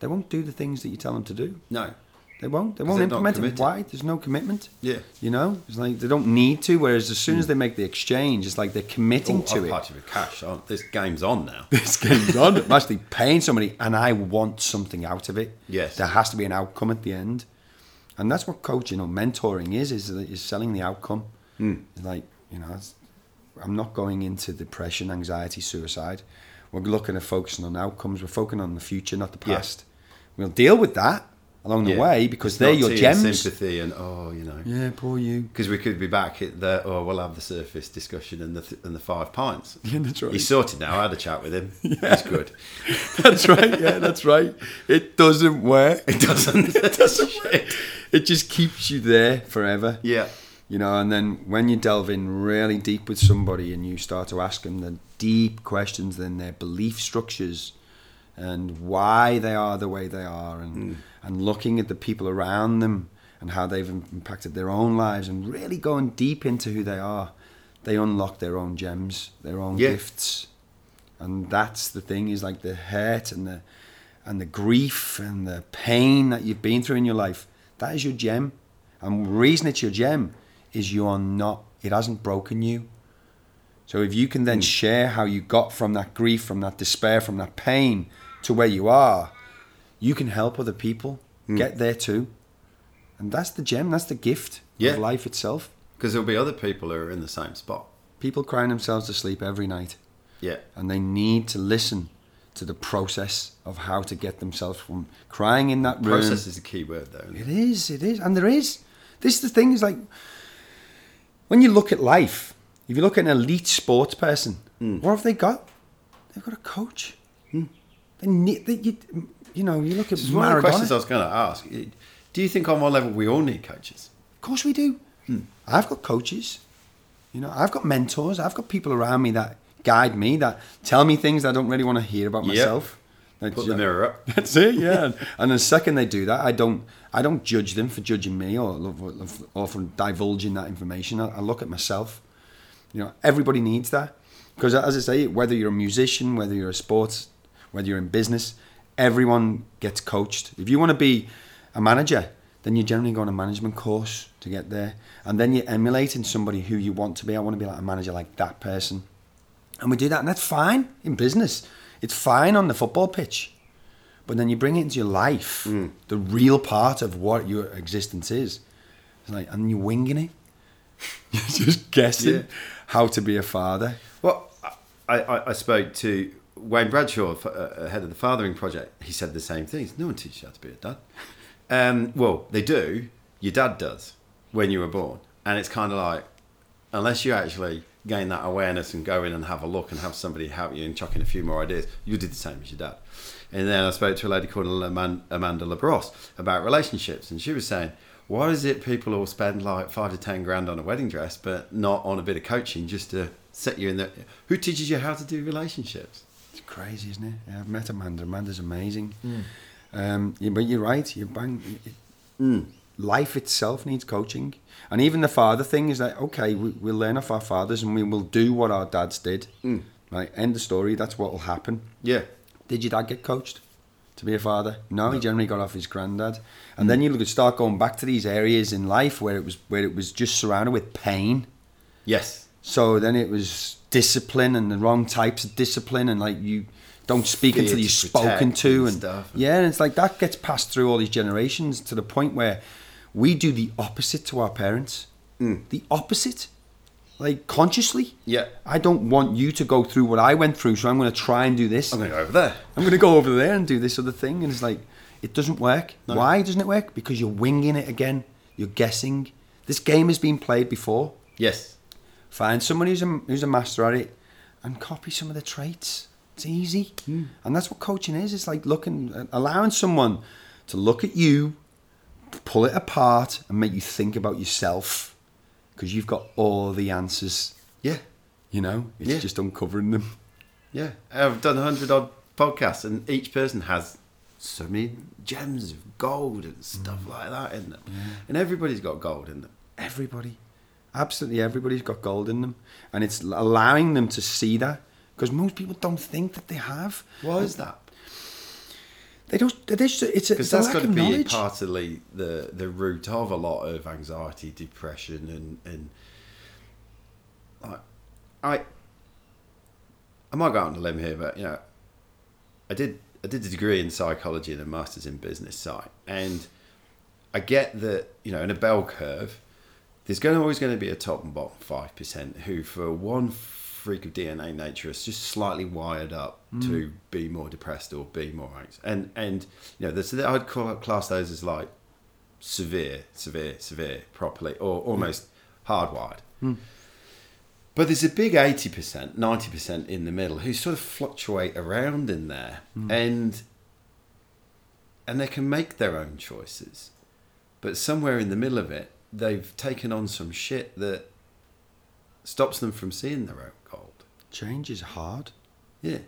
They won't do the things that you tell them to do. No. They won't. They won't implement it. Why? There's no commitment. Yeah. You know, it's like they don't need to. Whereas as soon as mm. they make the exchange, it's like they're committing Oh, to I'm it. party with cash. Oh, this game's on now. [laughs] this game's on. I'm actually paying somebody, and I want something out of it. Yes. there has to be an outcome at the end, and that's what coaching or mentoring is. Is is selling the outcome. Hmm. It's Like you know, it's, I'm not going into depression, anxiety, suicide. We're looking at focusing on outcomes. We're focusing on the future, not the Yeah. past. We'll deal with that along the Yeah. way because It's they're your gems. and sympathy and oh, you know. Yeah, poor you. Because we could be back at the, or we'll have the surface discussion and the, th- and the five pints. [laughs] Yeah, that's right. He's sorted now. I had a chat with him. [laughs] He's good. [laughs] That's right. Yeah, that's right. It doesn't work. It doesn't. it doesn't. It just keeps you there forever. yeah. You know, and then when you delve in really deep with somebody and you start to ask them the deep questions, then their belief structures and why they are the way they are, and mm. and looking at the people around them and how they've impacted their own lives, and really going deep into who they are, they unlock their own gems, their own Yeah. gifts, and that's the thing is like the hurt and the and the grief and the pain that you've been through in your life. That is your gem, and the reason it's your gem is you're not. It hasn't broken you. So if you can then hmm. share how you got from that grief, from that despair, from that pain to where you are, you can help other people hmm. get there too. And that's the gem, that's the gift Yeah. of life itself. Because there'll be other people who are in the same spot. People crying themselves to sleep every night, Yeah. and they need to listen to the process of how to get themselves from crying in that room. Process is a key word, though. it? It is, it is, and there is. This is the thing is like when you look at life. If you look at an elite sports person, hmm. what have they got? They've got a coach. Hmm. They need, they, you, you know, you look at This is one of the questions I was going to ask. Do you think on one level we all need coaches? Of course we do. Hmm. I've got coaches. You know, I've got mentors. I've got people around me that guide me, that tell me things I don't really want to hear about Yep. myself. That- Put the mirror up. [laughs] That's it, yeah. and the second they do that, I don't, I don't judge them for judging me or or for divulging that information. I, I look at myself. You know, everybody needs that because, as I say, whether you're a musician, whether you're a sports, whether you're in business, everyone gets coached. If you want to be a manager, then you generally go on a management course to get there, and then you're emulating somebody who you want to be. I want to be like a manager like that person, and we do that, and that's fine in business. It's fine on the football pitch, but then you bring it into your life, the real part of what your existence is. It's like, and you're winging it. [laughs] You're just guessing Yeah. how to be a father. Well, I, I, I spoke to Wayne Bradshaw, uh, head of the Fathering Project. He said the same things. No one teaches you how to be a dad. Um, well, they do. Your dad does when you were born. And it's kind of like, unless you actually gain that awareness and go in and have a look and have somebody help you and chuck in a few more ideas, you did the same as your dad. And then I spoke to a lady called Amanda Labrosse about relationships. And she was saying, why is it people all spend like five to ten grand on a wedding dress, but not on a bit of coaching just to set you in the. Who teaches you how to do relationships? It's crazy, isn't it? Yeah, I've met Amanda. Amanda's amazing. Um, yeah, but you're right. You bang. it- Life itself needs coaching, and even the father thing is like, okay, we, we'll learn off our fathers, and we will do what our dads did. Hmm. Right, end the story. That's what will happen. Yeah. Did your dad get coached to be a father? No, he generally got off his granddad. And hmm. then you could start going back to these areas in life where it was where it was just surrounded with pain. Yes. So then it was discipline and the wrong types of discipline, and like you don't speak Fear until you're spoken to, and and stuff. yeah, and it's like that gets passed through all these generations to the point where we do the opposite to our parents. Mm. The opposite, like consciously. Yeah. I don't want you to go through what I went through, so I'm going to try and do this. I'm going to go over there. I'm going to go over there and do this other thing. And it's like, it doesn't work. No. Why doesn't it work? Because you're winging it again. You're guessing. This game has been played before. Yes. Find someone who's a, who's a master at it and copy some of the traits. It's easy. And that's what coaching is. It's like looking, allowing someone to look at you, pull it apart, and make you think about yourself because you've got all the answers. Yeah. You know, it's Yeah. just uncovering them. Yeah. I've done a hundred odd podcasts, and each person has so many gems of gold and stuff mm. like that in them. And everybody's got gold in them. Everybody, absolutely everybody's got gold in them, and it's allowing them to see that because most people don't think that they have. Why is that? They don't. They just, it's a, Because lack got to be knowledge. partly the the root of a lot of anxiety, depression, and and like I I might go out on a limb here, but you know, I did I did a degree in psychology and a master's in business psych, and I get that you know in a bell curve, there's going to always going to be a top and bottom five percent who, for one freak of DNA nature, is just slightly wired up to mm. be more depressed or be more anxious, and and you know, this, I'd call, class those as like severe, severe, severe, properly, or almost hardwired. Mm. But there's a big 80%, 90% in the middle who sort of fluctuate around in there mm. and and they can make their own choices. But somewhere in the middle of it, they've taken on some shit that stops them from seeing their own gold. Change is hard. Yeah.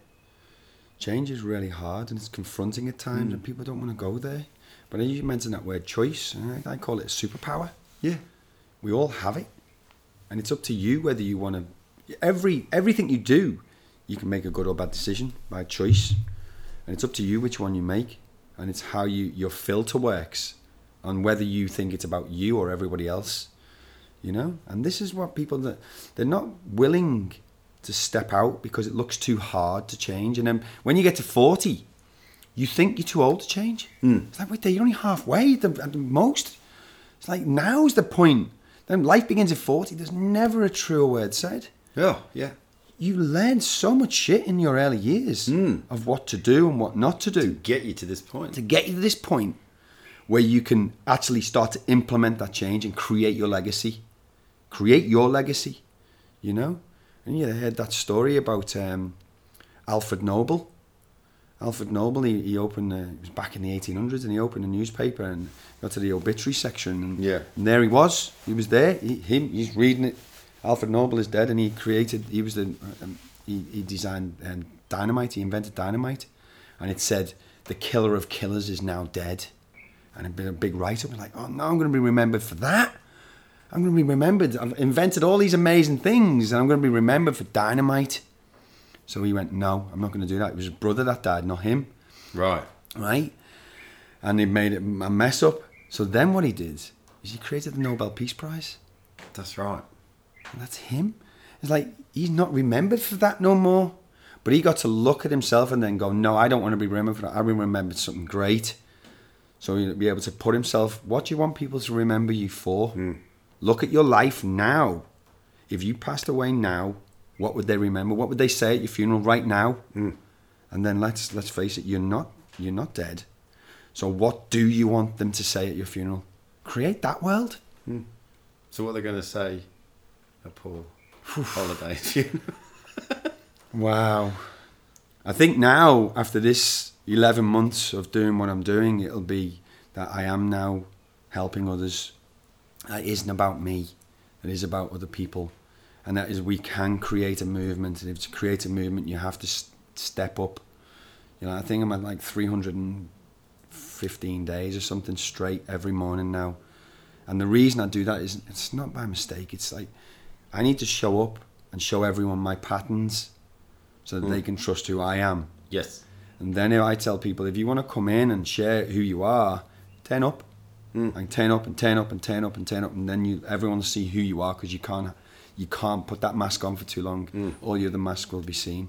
Change is really hard, and it's confronting at times, Mm. and people don't want to go there. But you mentioned that word choice, and I, I call it a superpower. Yeah. We all have it, and it's up to you whether you want to. Every everything you do, you can make a good or bad decision by choice, and it's up to you which one you make, and it's how you your filter works, on whether you think it's about you or everybody else, you know. And this is what people that they're not willing to step out because it looks too hard to change, and then when you get to forty, you think you're too old to change. Mm. It's like wait, there you're only halfway at the, at the most. It's like now's the point. Then life begins at 40. There's never a truer word said. Yeah. Yeah. You learn so much shit in your early years Mm. of what to do and what not to do Get you to this point. to get you to this point where you can actually start to implement that change and create your legacy. Create your legacy, you know? And you heard that story about um, Alfred Nobel. Alfred Nobel, he, he opened, uh, it was back in the 1800s, and he opened a newspaper and got to the obituary section. And, Yeah. and there he was. He was there. He, him, he's reading it. Alfred Nobel is dead, and he created, he was the, um, he, he designed um, dynamite, he invented dynamite. And it said, the killer of killers is now dead. And it'd been a big write up. Like, oh no, I'm going to be remembered for that. I'm going to be remembered. I've invented all these amazing things, and I'm going to be remembered for dynamite. So he went, no, I'm not going to do that. It was his brother that died, not him, Right. right? And he made it a mess up. So then what he did is he created the Nobel Peace Prize. That's right. And that's him. It's like he's not remembered for that no more. But he got to look at himself and then go, no, I don't want to be remembered for that. I remembered something great. So he'll be able to put himself, what do you want people to remember you for? Hmm. Look at your life now. If you passed away now, what would they remember? What would they say at your funeral right now? Hmm. And then let's let's face it, you're not you're not dead. So what do you want them to say at your funeral? Create that world. Hmm. So what they're going to say at Paul [sighs] Holliday's? [laughs] Wow. I think now, after this 11 months of doing what I'm doing, it'll be that I am now helping others. That isn't about me, it is about other people. And that is, we can create a movement. And if to create a movement, you have to s- step up. You know, I think I'm at like 315 days or something straight every morning now. And the reason I do that is it's not by mistake. It's like I need to show up and show everyone my patterns so that they hmm. can trust who I am. yes. And then if I tell people, if you want to come in and share who you are, turn up. Mm. And turn up and turn up and turn up and turn up, and then you everyone will see who you are because you can't you can't put that mask on for too long. Mm. All your other mask will be seen.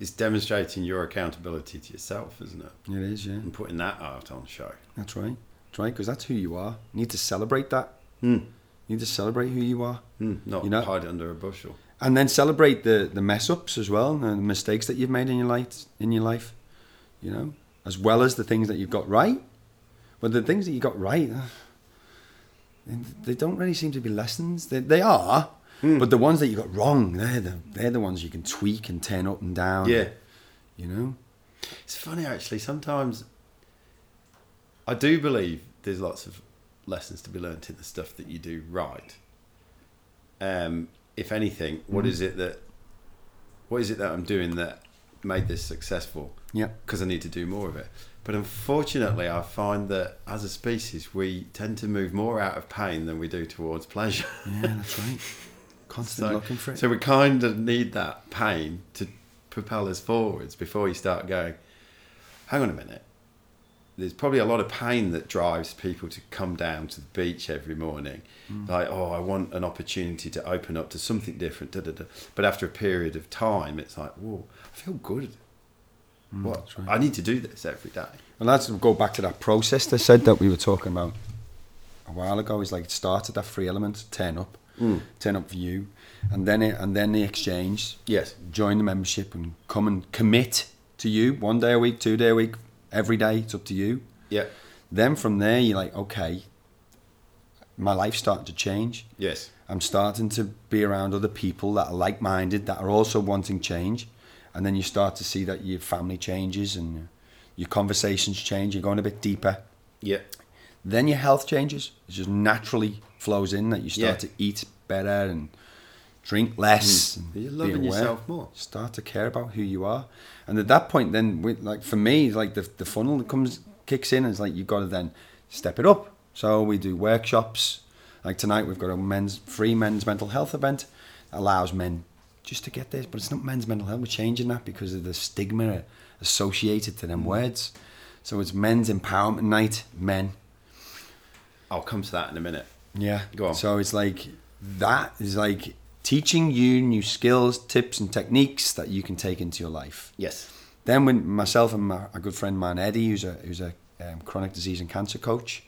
It's demonstrating your accountability to yourself, isn't it? It is, yeah. And putting that out on show. That's right. That's right because that's who you are. You need to celebrate that. Mm. You need to celebrate who you are, Mm. Not You know- hide it under a bushel. and then celebrate the the mess ups as well, and the mistakes that you've made in your life. In your life, you know, as well as the things that you've got right. But the things that you got right, uh, they don't really seem to be lessons. They, they are, Mm. but the ones that you got wrong, they're the they're the ones you can tweak and turn up and down. Yeah. you know. It's funny actually. Sometimes I do believe there's lots of lessons to be learnt in the stuff that you do right. Um, if anything, what Mm. is it that what is it that I'm doing that made this successful? Yeah, Because I need to do more of it. But unfortunately, I find that as a species, we tend to move more out of pain than we do towards pleasure. yeah, that's right. [laughs] Constant So- looking for it. So we kind of need that pain to propel us forwards before you start going, hang on a minute. there's probably a lot of pain that drives people to come down to the beach every morning. Mm. Like, oh, I want an opportunity to open up to something different. Da, da, da. But after a period of time, it's like, whoa, I feel good. What? Mm, right. I need to do this every day. And let's go back to that process they said that we were talking about a while ago. Is like it started that free element, turn up, Mm. turn up for you, and then it, and then the exchange, Yes. join the membership and come and commit to you one day a week, two day a week, every day. It's up to you. Yeah. Then from there, you're like, okay, my life's starting to change. Yes. I'm starting to be around other people that are like minded, that are also wanting change. And then you start to see that your family changes and your conversations change. You're going a bit deeper. Yeah. Then your health changes. It just naturally flows in that you start Yeah. to eat better and drink less. Mm. and You're loving yourself more. Start to care about who you are. And at that point, then, with, like for me, like the, the funnel that comes kicks in. And it's like you've got to then step it up. So we do workshops. Like tonight, we've got a men's free men's mental health event. That allows men just to get this, but it's not men's mental health. We're changing that because of the stigma associated to them Mm. words. So it's men's empowerment night, men. I'll come to that in a minute. Yeah. Go on. So it's like that is like teaching you new skills, tips, and techniques that you can take into your life. Yes. Then when myself and my, a good friend man Eddie, who's a who's a um, chronic disease and cancer coach,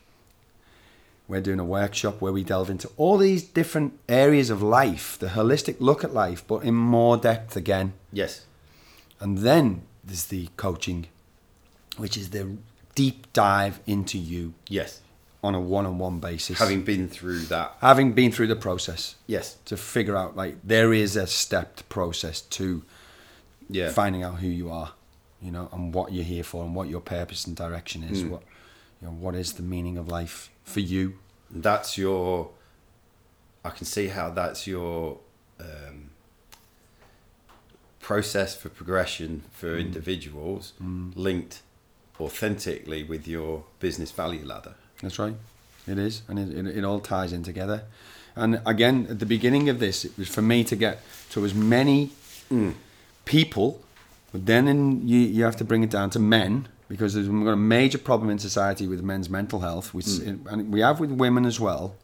we're doing a workshop where we delve into all these different areas of life, the holistic look at life, but in more depth again. Yes. And then there's the coaching, which is the deep dive into you Yes. on a one-on-one basis. Having been through that. having been through the process Yes. to figure out like there is a stepped process to Yeah. finding out who you are, you know, and what you're here for and what your purpose and direction is. Mm. What you know, what is the meaning of life for you? That's your. I can see how that's your um, process for progression for Mm. individuals linked authentically with your business value ladder. That's right. It is, and it, it, it all ties in together. And again, at the beginning of this, it was for me to get to as many people, but then in, you, you have to bring it down to men because there's, we've got a major problem in society with men's mental health, which hmm. and we have with women as well.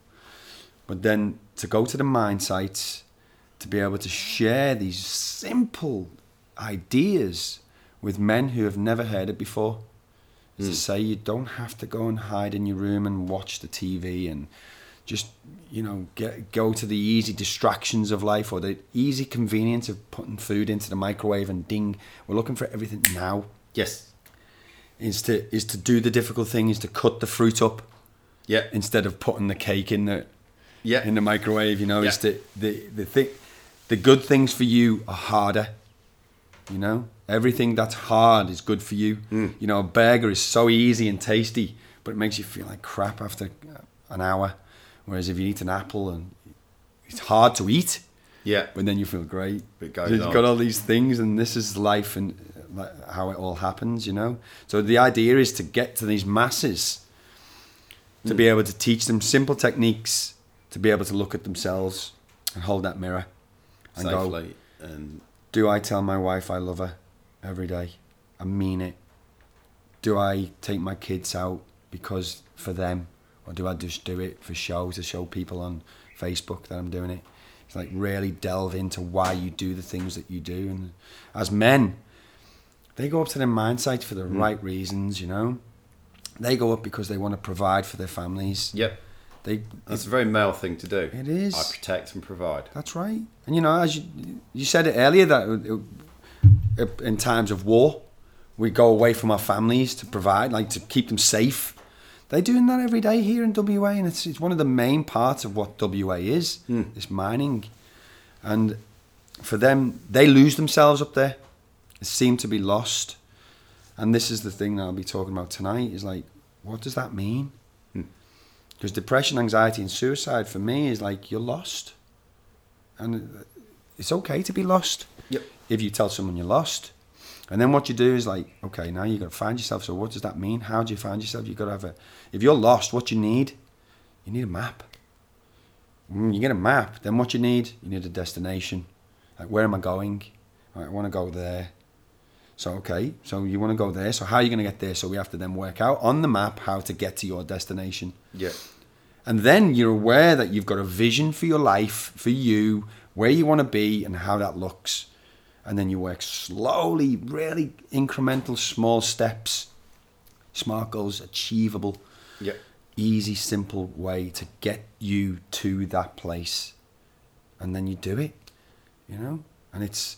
But then to go to the mine sites, to be able to share these simple ideas with men who have never heard it before is to hmm. say you don't have to go and hide in your room and watch the TV and just you know get go to the easy distractions of life or the easy convenience of putting food into the microwave and ding we're looking for everything now Yes. Is to is to do the difficult thing is to cut the fruit up Yeah. instead of putting the cake in the Yeah. in the microwave you know Yeah. it's the the the thing the good things for you are harder you know everything that's hard is good for you Mm. you know a burger is so easy and tasty but it makes you feel like crap after an hour whereas if you eat an apple and it's hard to eat Yeah. but then you feel great goes you've on. got all these things and this is life and uh, how it all happens you know so the idea is to get to these masses to Hmm. be able to teach them simple techniques to be able to look at themselves and hold that mirror and go And do I tell my wife I love her every day? I mean it. Do I take my kids out because for them, or do I just do it for show to show people on Facebook that I'm doing it? It's like really delve into why you do the things that you do, and as men, they go up to their mine sites for the hmm. right reasons. You know, they go up because they want to provide for their families. yep. They That's a very male thing to do. It is. I protect and provide. That's right. And you know, as you you said it earlier, that it- it- in times of war, we go away from our families to provide, like to keep them safe. They're doing that every day here in WA, and it's it's one of the main parts of what WA is. Hmm. This mining, and for them, they lose themselves up there. Seem to be lost, and this is the thing that I'll be talking about tonight. Is like, what does that mean? Hmm. Because depression, anxiety, and suicide for me is like you're lost. And it's okay to be lost Yep. if you tell someone you're lost. And then what you do is like, okay, now you've got to find yourself. So what does that mean? How do you find yourself? You've got to have a. If you're lost, what you need, you need a map. When you get a map, then what you need, you need a destination. Like where am I going? Right, I want to go there. So okay, so you want to go there. So how are you going to get there? So we have to then work out on the map how to get to your destination. Yeah. And then you're aware that you've got a vision for your life, for you, where you want to be, and how that looks. And then you work slowly, really incremental, small steps, smart goals, achievable, Yeah. easy, simple way to get you to that place. And then you do it, you know? And it's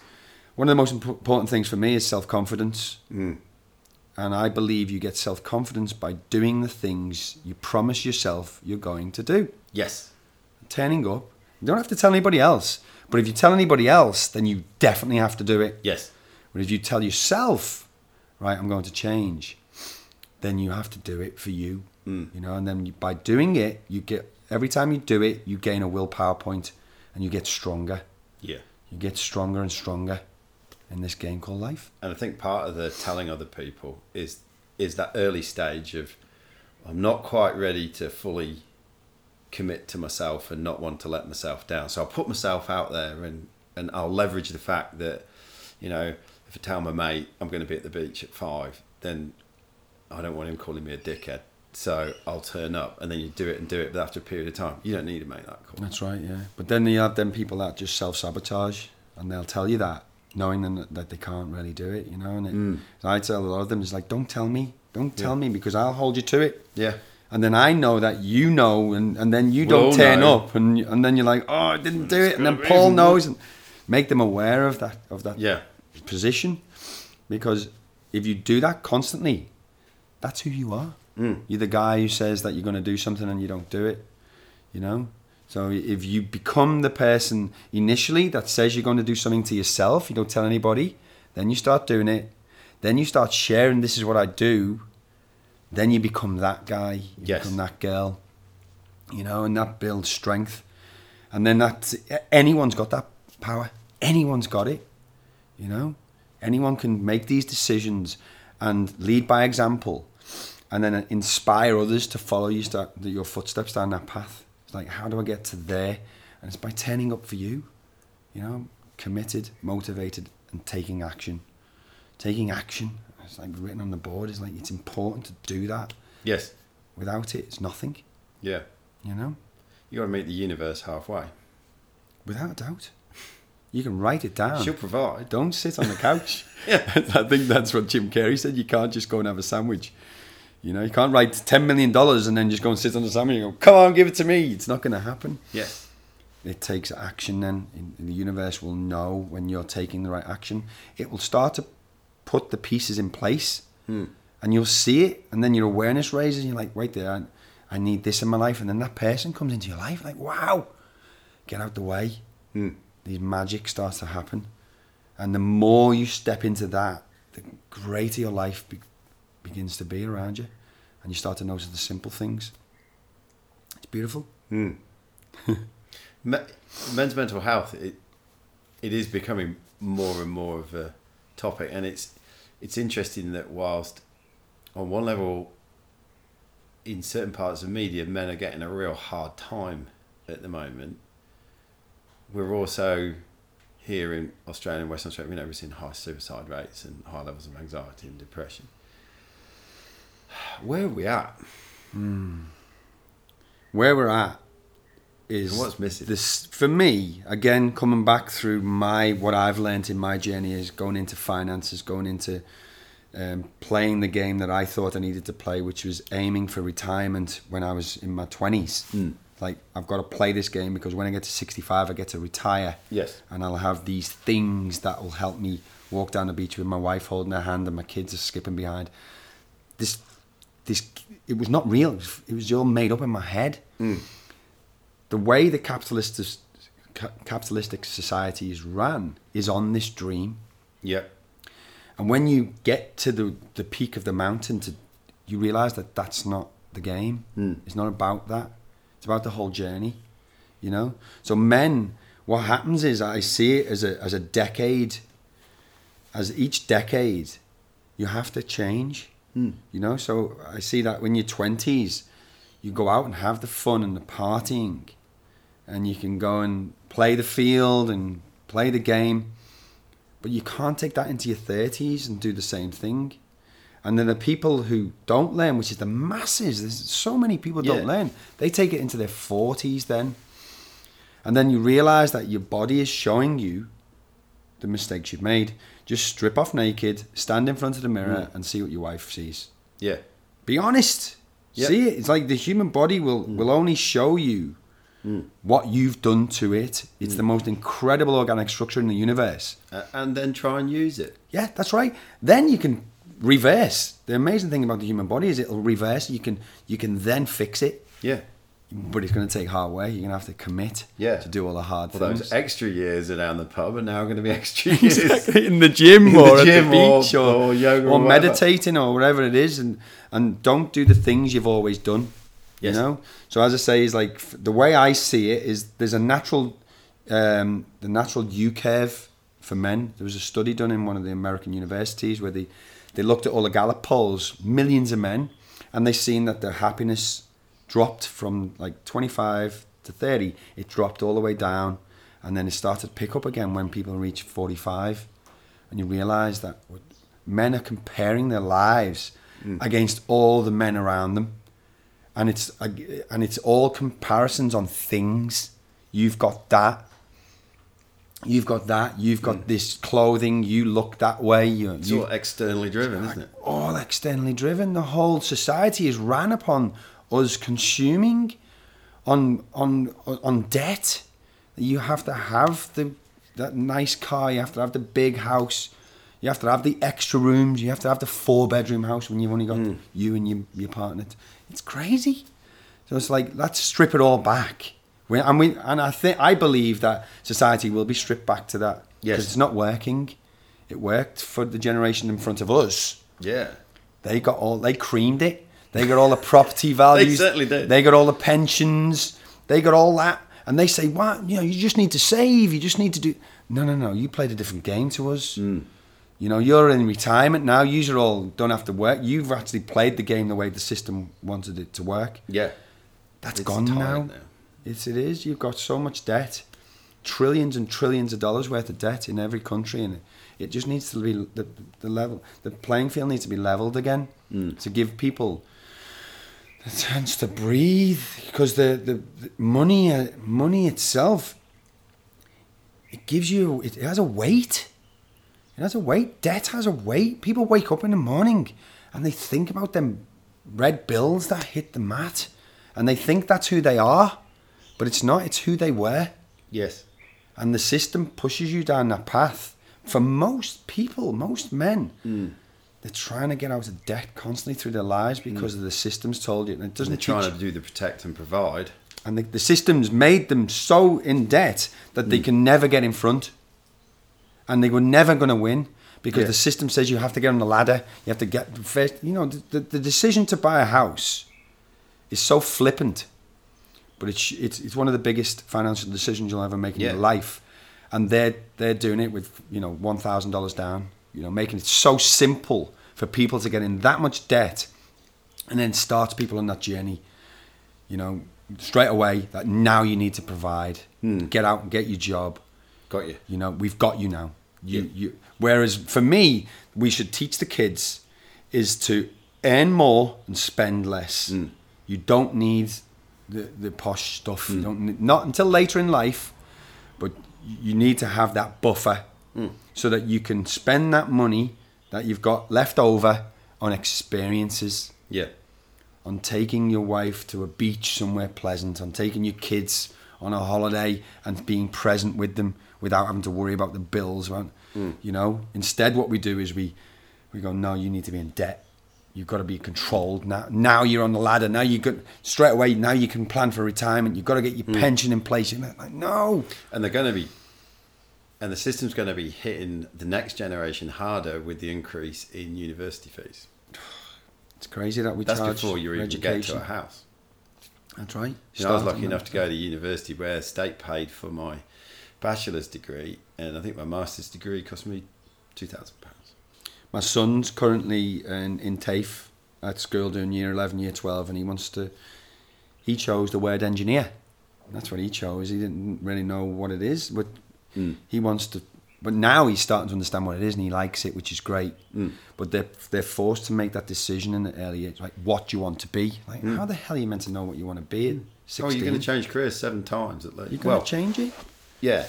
one of the most important things for me is self confidence. Mm. And I believe you get self confidence by doing the things you promise yourself you're going to do. Yes. Turning up. You don't have to tell anybody else. But if you tell anybody else, then you definitely have to do it. Yes. But if you tell yourself, right, I'm going to change, then you have to do it for you. Mm. You know, and then you, by doing it, you get every time you do it, you gain a willpower point and you get stronger. Yeah. You get stronger and stronger in this game called life. And I think part of the telling other people is is that early stage of I'm not quite ready to fully commit to myself and not want to let myself down. So I'll put myself out there and, and I'll leverage the fact that, you know, if I tell my mate I'm going to be at the beach at five, then I don't want him calling me a dickhead. So I'll turn up and then you do it and do it. But after a period of time, you don't need to make that call. That's right, yeah. But then you have them people that just self sabotage and they'll tell you that, knowing them that they can't really do it, you know. And it, Mm. I tell a lot of them, it's like, don't tell me, don't tell Yeah. me because I'll hold you to it. Yeah. And then I know that you know, and, and then you We'll don't turn know. up, and and then you're like, oh, I didn't do it, and then Paul knows, and make them aware of that of that Yeah. position, because if you do that constantly, that's who you are. Mm. You're the guy who says that you're going to do something and you don't do it, you know. So if you become the person initially that says you're going to do something to yourself, you don't tell anybody, then you start doing it, then you start sharing. This is what I do. Then you become that guy. You Yes. become that girl. You know, and that builds strength. And then that anyone's got that power. Anyone's got it. You know, anyone can make these decisions and lead by example, and then inspire others to follow you start your footsteps down that path. It's like, how do I get to there? And it's by turning up for you. You know, committed, motivated, and taking action. Taking action. It's like written on the board. It's like it's important to do that. Yes. Without it, it's nothing. Yeah. You know, You got to meet the universe halfway. without a doubt. You can write it down. She'll provide. Don't sit on the couch. [laughs] Yeah. [laughs] I think that's what Jim Carrey said. You can't just go and have a sandwich. You know, you can't write ten million dollars and then just go and sit on the sandwich and go, "Come on, give it to me." It's not going to happen. Yes. It takes action. Then In- the universe will know when you're taking the right action. It will start to put the pieces in place, Hmm. and you'll see it. And then your awareness raises. And you're like, "Wait there, I, I need this in my life." And then that person comes into your life, like, "Wow, get out the way." Hmm. these magic starts to happen. And the more you step into that, the greater your life be- begins to be around you. And you start to notice the simple things. It's beautiful. Hmm. [laughs] Me- men's mental health it it is becoming more and more of a topic and it's it's interesting that whilst on one level in certain parts of media men are getting a real hard time at the moment we're also here in Australia and Western Australia, you know, we're seeing high suicide rates and high levels of anxiety and depression. Where are we at? Where we're at is And what's missing? This for me again coming back through my what I've learned in my journey is going into finances, going into um, playing the game that I thought I needed to play, which was aiming for retirement when I was in my twenties. Mm. Like I've got to play this game because when I get to sixty-five, I get to retire. Yes. and I'll have these things that will help me walk down the beach with my wife holding her hand and my kids are skipping behind. This, this, it was not real. It was, it was all made up in my head. Mm. The way the capitalist ca- capitalistic society is run is on this dream, Yeah. and when you get to the the peak of the mountain, to you realize that that's not the game. Mm. It's not about that. It's about the whole journey, you know. So men, what happens is I see it as a as a decade. As each decade, you have to change. Mm. You know. So I see that when you're twenties, you go out and have the fun and the partying, and you can go and play the field and play the game. But you can't take that into your 30s and do the same thing. And then the people who don't learn, which is the masses, there's so many people don't learn. They take it into their 40s then. And then you realize that your body is showing you the mistakes you've made. Just strip off naked, stand in front of the mirror, mm. and see what your wife sees. Yeah. Be honest. Yep. See it. It's like the human body will mm. will only show you mm. what you've done to it. It's the most incredible organic structure in the universe. Uh, and then try and use it. Yeah, that's right. Then you can reverse. The amazing thing about the human body is it'll reverse. You can you can then fix it, Yeah. But it's going to take hard work. You're going to have to commit Yeah. to do all the hard Well, things. those extra years around the pub are now going to be [laughs] extra [laughs] years. exactly in the gym In the or gym at the beach or, or yoga or or meditating or whatever it is and and don't do the things you've always done Yes. you know so as i say is like the way i see it is there's a natural um the natural u curve for men there was a study done in one of the american universities where they they looked at all the gallup polls millions of men and they seen that their happiness dropped from like 25 to 30 it dropped all the way down and then it started to pick up again when people reach 45 and you realize that men are comparing their lives mm. against all the men around them. And it's and it's all comparisons on things. You've got that. You've got that. You've got mm. this clothing. You look that way. You, It's you all externally driven, isn't it? all externally driven. The whole society is ran upon us consuming on on on debt. You have to have the that nice car. You have to have the big house. You have to have the extra rooms. You have to have the four bedroom house when you've only got mm. you and your your partner. It's crazy. So it's like let's strip it all back. We, and we and I think I believe that society will be stripped back to that Yes. it's not working. It worked for the generation in front of us. Yeah. They got all they creamed it. They got all the property values. they certainly did. They got all the pensions. They got all that. And they say, "What? You know, you just need to save. You just need to do." No, no, no. You played a different game to us. Hmm. You know, you're in retirement now. You are all don't have to work. You've actually played the game the way the system wanted it to work. Yeah. that's it's gone now. now. It's it is. You've got so much debt, trillions and trillions of dollars worth of debt in every country, and it, it just needs to be the the level. The playing field needs to be leveled again to give people the chance to breathe. Because the the, the money uh, money itself, it gives you it has a weight. It has a weight. Debt has a weight. People wake up in the morning and they think about them red bills that hit the mat and they think that's who they are, but it's not. It's who they were. Yes. And the system pushes you down that path. For most people, most men, they're trying to get out of debt constantly through their lives because of the system's told you. And it They're doesn't trying to do the protect and provide. and the, the system's made them so in debt that Mm. they can never get in front and they were never going to win because Yeah. the system says you have to get on the ladder you have to get first you know the, the, decision to buy a house is so flippant but it's, it's it's one of the biggest financial decisions you'll ever make in Yeah. your life and they're they're doing it with you know $1000 down you know making it so simple for people to get in that much debt and then starts people on that journey you know, straight away that now you need to provide. Hmm. Get out and get your job. Got you. You know, we've got you now. You, Yeah. you. Whereas for me, we should teach the kids is to earn more and spend less. Hmm. You don't need the, the posh stuff. You hmm. don't not until later in life, but you need to have that buffer so that you can spend that money that you've got left over on experiences Yeah. on taking your wife to a beach somewhere pleasant, on taking your kids on a holiday and being present with them without having to worry about the bills. Right? Hmm. You know, instead, what we do is we we go, no, you need to be in debt. You've got to be controlled now. Now you're on the ladder. Now you got straight away. Now you can plan for retirement. You've got to get your hmm. pension in place. You're like, no, And they're going to be, and the system's going to be hitting the next generation harder with the increase in university fees. [sighs] it's crazy that we That's charge before you even get to a house. That's right. You know, I was lucky enough to go to university where state paid for my bachelor's degree, and I think my master's degree cost me two thousand pounds. My son's currently in, in TAFE at school doing year 11, year 12, and he wants to. He chose the word engineer. That's what he chose. He didn't really know what it is, but Hmm. he wants to But now he's starting to understand what it is and he likes it, which is great. Mm. But they're they're forced to make that decision in the early age, like what do you want to be? Like how the hell are you meant to know what you want to be at Oh, sixteen? you're going to change careers seven times at least. You're going to well, change it. yeah.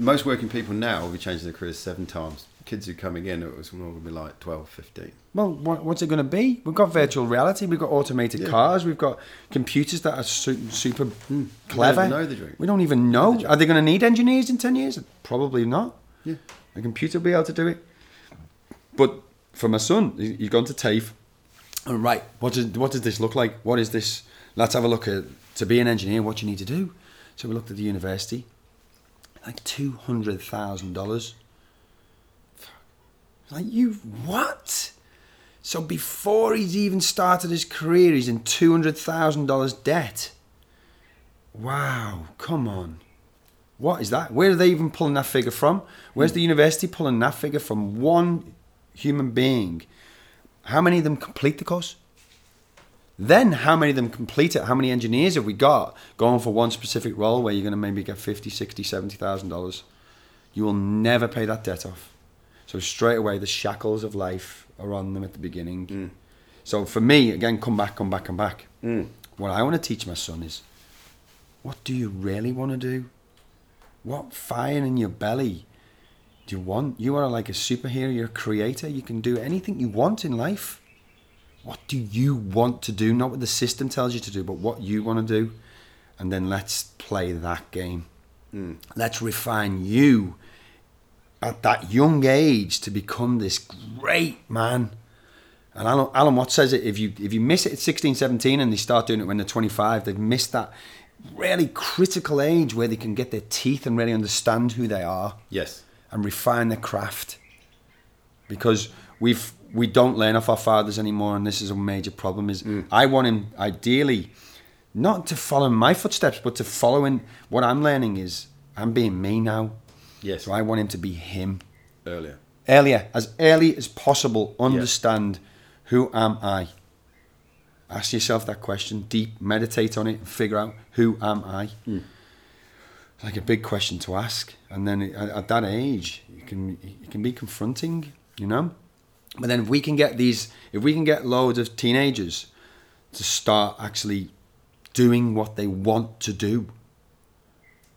Most working people now will be changing their careers seven times. Kids who are coming in, it was going to be like 12, 15. Well, what, what's it going to be? We've got virtual reality. We've got automated Yeah. cars. We've got computers that are su- super Hmm. don't clever. even know the drink. We don't even know. Are they going to need engineers in ten years? Probably not. Yeah. A computer will be able to do it. But for my son, he- he's gone to TAFE. And right, what does what does this look like? What is this? Let's have a look at to be an engineer. What you need to do. So we looked at the university. Like two hundred thousand dollars. Like you what? So before he's even started his career, he's in two hundred thousand dollars debt. Wow, come on. What is that? Where are they even pulling that figure from? Where's the hmm. university pulling that figure from? One human being. How many of them complete the course? Then how many of them complete it? How many engineers have we got going for one specific role where you're going to maybe get 50, 60, 70,000 dollars? You will never pay that debt off. So straight away the shackles of life are on them at the beginning. Mm. So for me, again, come back, come back, come back. Mm. What I want to teach my son is what do you really want to do? What fire in your belly do you want? You are like a superhero, you're a creator, you can do anything you want in life. What do you want to do? Not what the system tells you to do, but what you want to do. And then let's play that game. Mm. Let's refine you at that young age to become this great man. And Alan, Alan Watts says it if you if you miss it at 16, 17 and they start doing it when they're 25, they've missed that really critical age where they can get their teeth and really understand who they are Yes. and refine their craft. Because we've we don't learn off our fathers anymore, and this is a major problem. Is mm. I want him ideally not to follow my footsteps, but to follow in what I'm learning is I'm being me now. Yes. So I want him to be him Earlier. earlier, as early as possible. Understand who am I. Ask yourself that question, deep, meditate on it, and figure out who am I. Hmm. It's like a big question to ask, and then at, at that age, you can it can be confronting, you know. But then if we can get these, if we can get loads of teenagers to start actually doing what they want to do,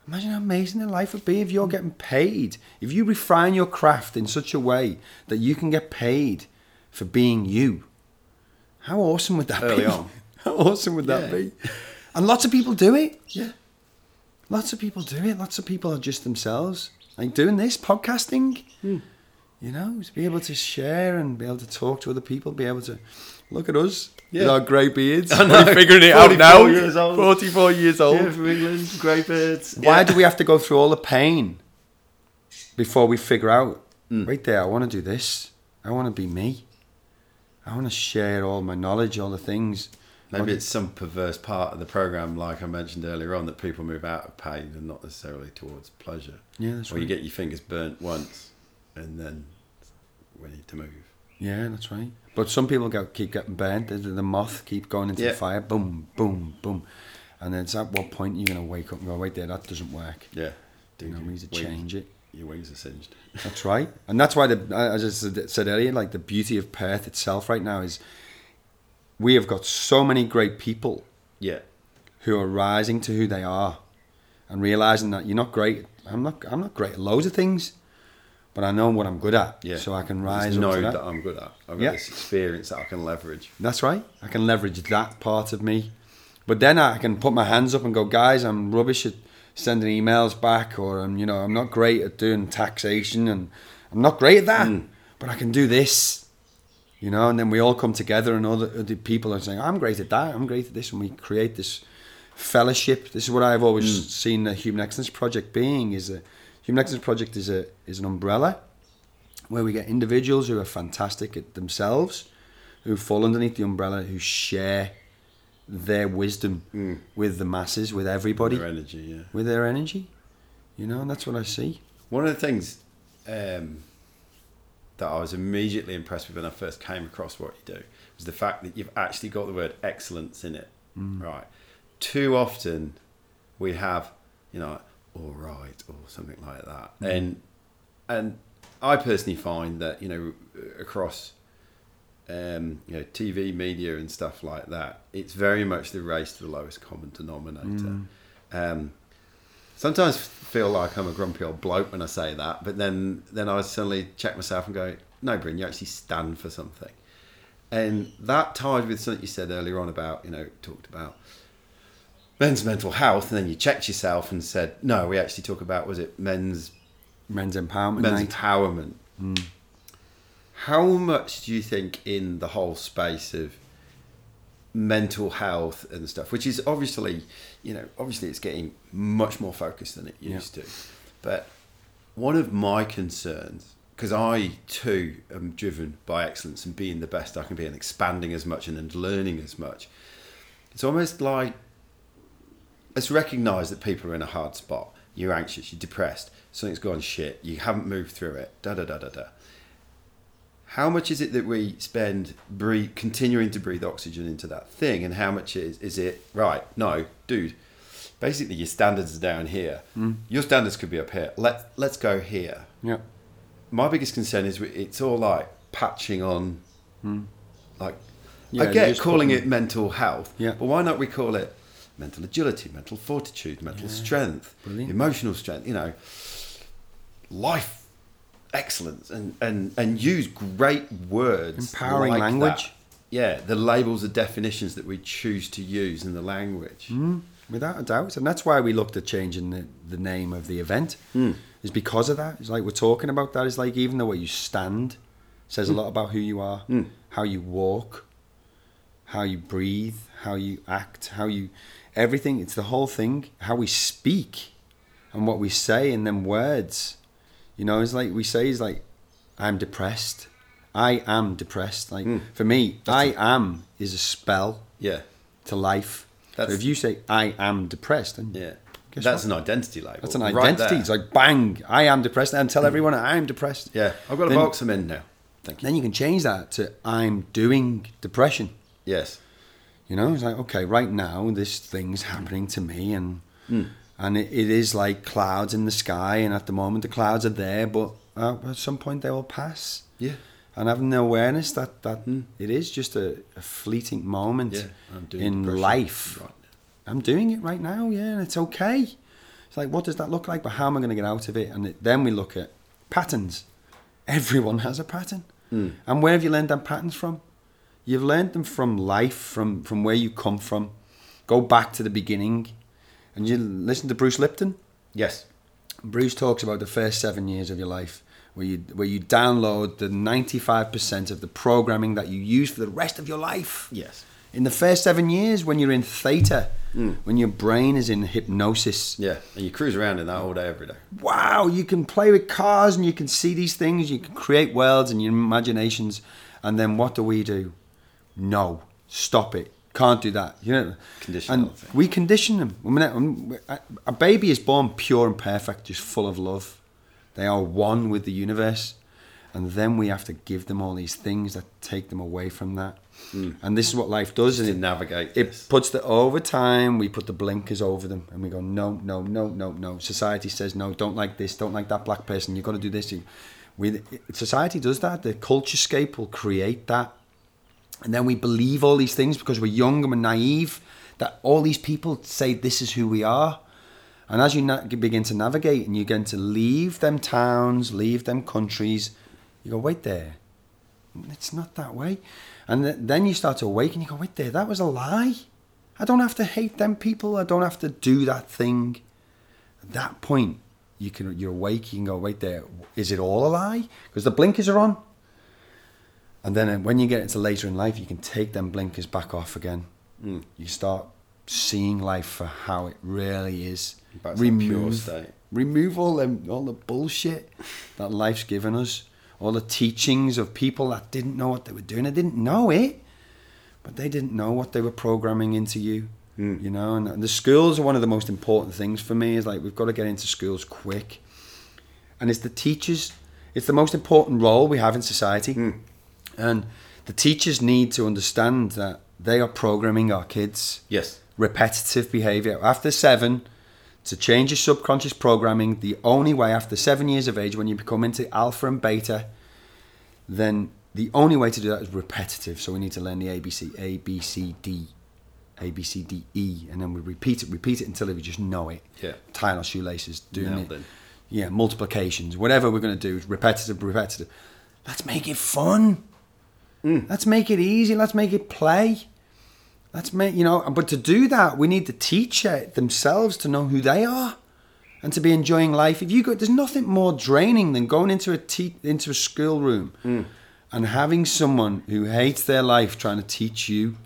Imagine how amazing their life would be if you're getting paid. If you refine your craft in such a way that you can get paid for being you. How awesome would that Early be? on. [laughs] How awesome would that Yeah. be? And lots of people do it. Yeah. Lots of people do it. Lots of people are just themselves. Like doing this, podcasting. Hmm. You know, to be able to share and be able to talk to other people, be able to look at us with Yeah. our grey beards. I know. Figuring it out 44 now. years old. 44 years old. Yeah, from England, grey beards. Why Yeah. do we have to go through all the pain before we figure out, Mm. right there, I want to do this. I want to be me. I want to share all my knowledge, all the things. Maybe it's some perverse part of the program, like I mentioned earlier on, that people move out of pain and not necessarily towards pleasure. Yeah, that's or you get your fingers burnt once, and then we need to move. Yeah, that's right. But some people go, keep getting burnt. The, the moth keep going into Yeah. the fire. Boom, boom, boom. And then it's at what point you're going to wake up and go, right there, that doesn't work. Yeah, Do You know, we need to wings- change it. Your wings are singed. [laughs] That's right. And that's why, the, uh, as I said- said earlier, like the beauty of Perth itself right now is we have got so many great people Yeah, who are rising to who they are and realizing that you're not great. I'm not. I'm not great at loads of things, but I know what I'm good at. yeah. So I can rise just know that. that. I'm good at. I've got Yeah. this experience that I can leverage. That's right. I can leverage that part of me, but then I can put my hands up and go, guys, I'm rubbish at sending emails back, or I'm, you know, I'm not great at doing taxation, and I'm not great at that, Mm. but I can do this. You know, and then we all come together, and other, other people are saying, "I'm great at that. I'm great at this," and we create this fellowship. This is what I've always Mm. seen the Human Excellence Project being: is a Human Excellence Project is a is an umbrella where we get individuals who are fantastic at themselves, who fall underneath the umbrella, who share their wisdom Mm. with the masses, with everybody, Their energy, yeah. with their energy. You know, and that's what I see. One of the things um, that I was immediately impressed with when I first came across what you do was the fact that you've actually got the word excellence in it. Right. Too often we have, you know, all right or something like that. And and I personally find that you know across um, you know TV media and stuff like that, it's very much the race to the lowest common denominator. Um, sometimes feel like I'm a grumpy old bloke when I say that, but then then I suddenly check myself and go, no, Bryn, you actually stand for something, and that tied with something you said earlier on about you know talked about men's mental health, and then you checked yourself and said, no, we actually talk about was it men's Men's empowerment men's night. empowerment. Hmm. How much do you think in the whole space of mental health and stuff, which is obviously, you know, obviously it's getting much more focused than it used to, but one of my concerns, because I too am driven by excellence and being the best I can be and expanding as much and then learning as much. It's almost like let's recognize that people are in a hard spot. You're anxious, you're depressed, something's gone shit, you haven't moved through it, da da da da da. How much is it that we spend breathe, continuing to breathe oxygen into that thing, and how much is, is it, right, no, dude, basically your standards are down here. Mm. Your standards could be up here. Let, let's go here. Yeah. My biggest concern is it's all like patching on, mm. like, Yeah, I get calling putting- it mental health, Yeah. but why not we call it mental agility, mental fortitude, mental strength, Brilliant. emotional strength, you know, life excellence and, and, and use great words. Empowering like language. that. Yeah, the labels, the definitions that we choose to use in the language. Mm, without a doubt. And that's why we looked at changing the, the name of the event, mm. is because of that. It's like we're talking about that. It's like even the way you stand says a mm. lot about who you are, mm. how you walk, how you breathe, how you act, how you. Everything. It's the whole thing. How we speak and what we say in them words. You know, it's like we say, is like, I'm depressed. I am depressed. Like, hmm. for me, I am is a spell Yeah, to life. So That's- if you say I am depressed, then yeah. Guess That's what? an identity label. that's an right identity. there. it's like bang, I am depressed, and tell hmm. everyone I am depressed. yeah, I've got to Then- box them in now. Thank you. Then you can change that to I'm doing depression. Yes. You know, it's like okay, right now this thing's happening to me, and and it, it is like clouds in the sky, and at the moment the clouds are there, but uh, at some point they will pass. Yeah. And having the awareness that that it is just a, a fleeting moment Yeah. In life. right. I'm doing it right now, yeah, and it's okay. It's like, what does that look like? But how am I going to get out of it? And it, then we look at patterns. Everyone has a pattern. And where have you learned them patterns from? You've learned them from life, from, from where you come from. Go back to the beginning. And you listen to Bruce Lipton. Yes. Bruce talks about the first seven years of your life, where you where you download the ninety five percent of the programming that you use for the rest of your life. Yes. In the first seven years, when you're in theta, hmm. when your brain is in hypnosis, Yeah. And you cruise around in that all day, every day. wow, you can play with cars and you can see these things, you can create worlds and your imaginations. And then what do we do? No, stop it. Can't do that. You know, Condition and thing. we condition them. I mean, um, a- a baby is born pure and perfect, just full of love. They are one with the universe, and then we have to give them all these things that take them away from that. Hmm. And this is what life does. Just it, navigate it this. puts the over time. We put the blinkers over them, and we go, no, no, no, no, no. Society says no. Don't like this. Don't like that black person. You've got to do this. We society does that. The culture scape will create that, and then we believe all these things because we're young and we're naive. That all these people say this is who we are, and as you na- begin to navigate and you begin to leave them towns, leave them countries, you go, wait there, it's not that way. And th- then you start to awaken, you go, wait there, that was a lie. I don't have to hate them people. I don't have to do that thing. At that point, you can you're awake. You can go, wait there, is it all a lie? Because the blinkers are on. And then uh, when you get into later in life, you can take them blinkers back off again. Mm. You start seeing life for how it really is. Back to that pure state. remove all them all the bullshit that life's given us, all the teachings of people that didn't know what they were doing. They didn't know it, but they didn't know what they were programming into you. Mm. You know, and, and the schools are one of the most important things for me. Is like we've got to get into schools quick, and it's the teachers. It's the most important role we have in society, Mm. And the teachers need to understand that they are programming our kids Yes. repetitive behavior. After seven, to change your subconscious programming. The only way after seven years of age, when you become into alpha and beta, then the only way to do that is repetitive. So we need to learn the ABC, A, B, C, D, A, B, C, D, E, and then we repeat it, repeat it until we just know it. Yeah. Tying our shoelaces, doing Nailed it. it. Yeah, multiplications, whatever we're going to do, repetitive, repetitive. Let's make it fun. Mm. Let's make it easy. Let's make it play. Let's make, you know, but to do that, we need the teacher themselves to know who they are and to be enjoying life. If you go, there's nothing more draining than going into a te- into a school schoolroom mm. and having someone who hates their life trying to teach you.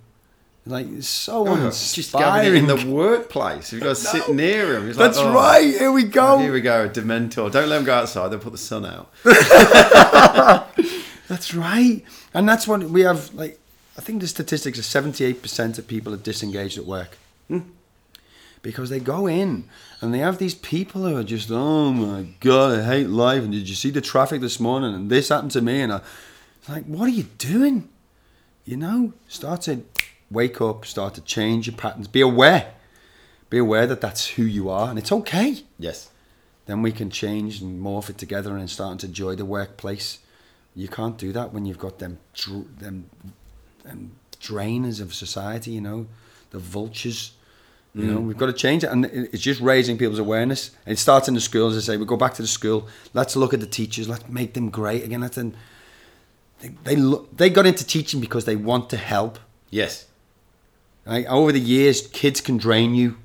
Like, it's so oh, Just it inspiring. in the workplace. You've got to sit near him. It's That's like, oh, right. Here we go. Here we go, a Dementor. Don't let him go outside. They'll put the sun out. [laughs] That's right. And that's what we have like I think the statistics are seventy eight percent of people are disengaged at work. Hmm. Because they go in and they have these people who are just, oh my god, I hate life. And did you see the traffic this morning? And this happened to me. And I, it's like, what are you doing? You know, start to wake up, start to change your patterns. Be aware. Be aware that that's who you are, and it's okay Yes. then we can change and morph it together and start to enjoy the workplace. You can't do that when you've got them dr- them, them drainers of society, you know, the vultures. You know, mm. we've got to change it, and it's just raising people's awareness. And it starts in the schools. I say, we go back to the school. Let's look at the teachers. Let's make them great again. Let's then they they, look, they got into teaching because they want to help. Yes. Right? Over the years, kids can drain you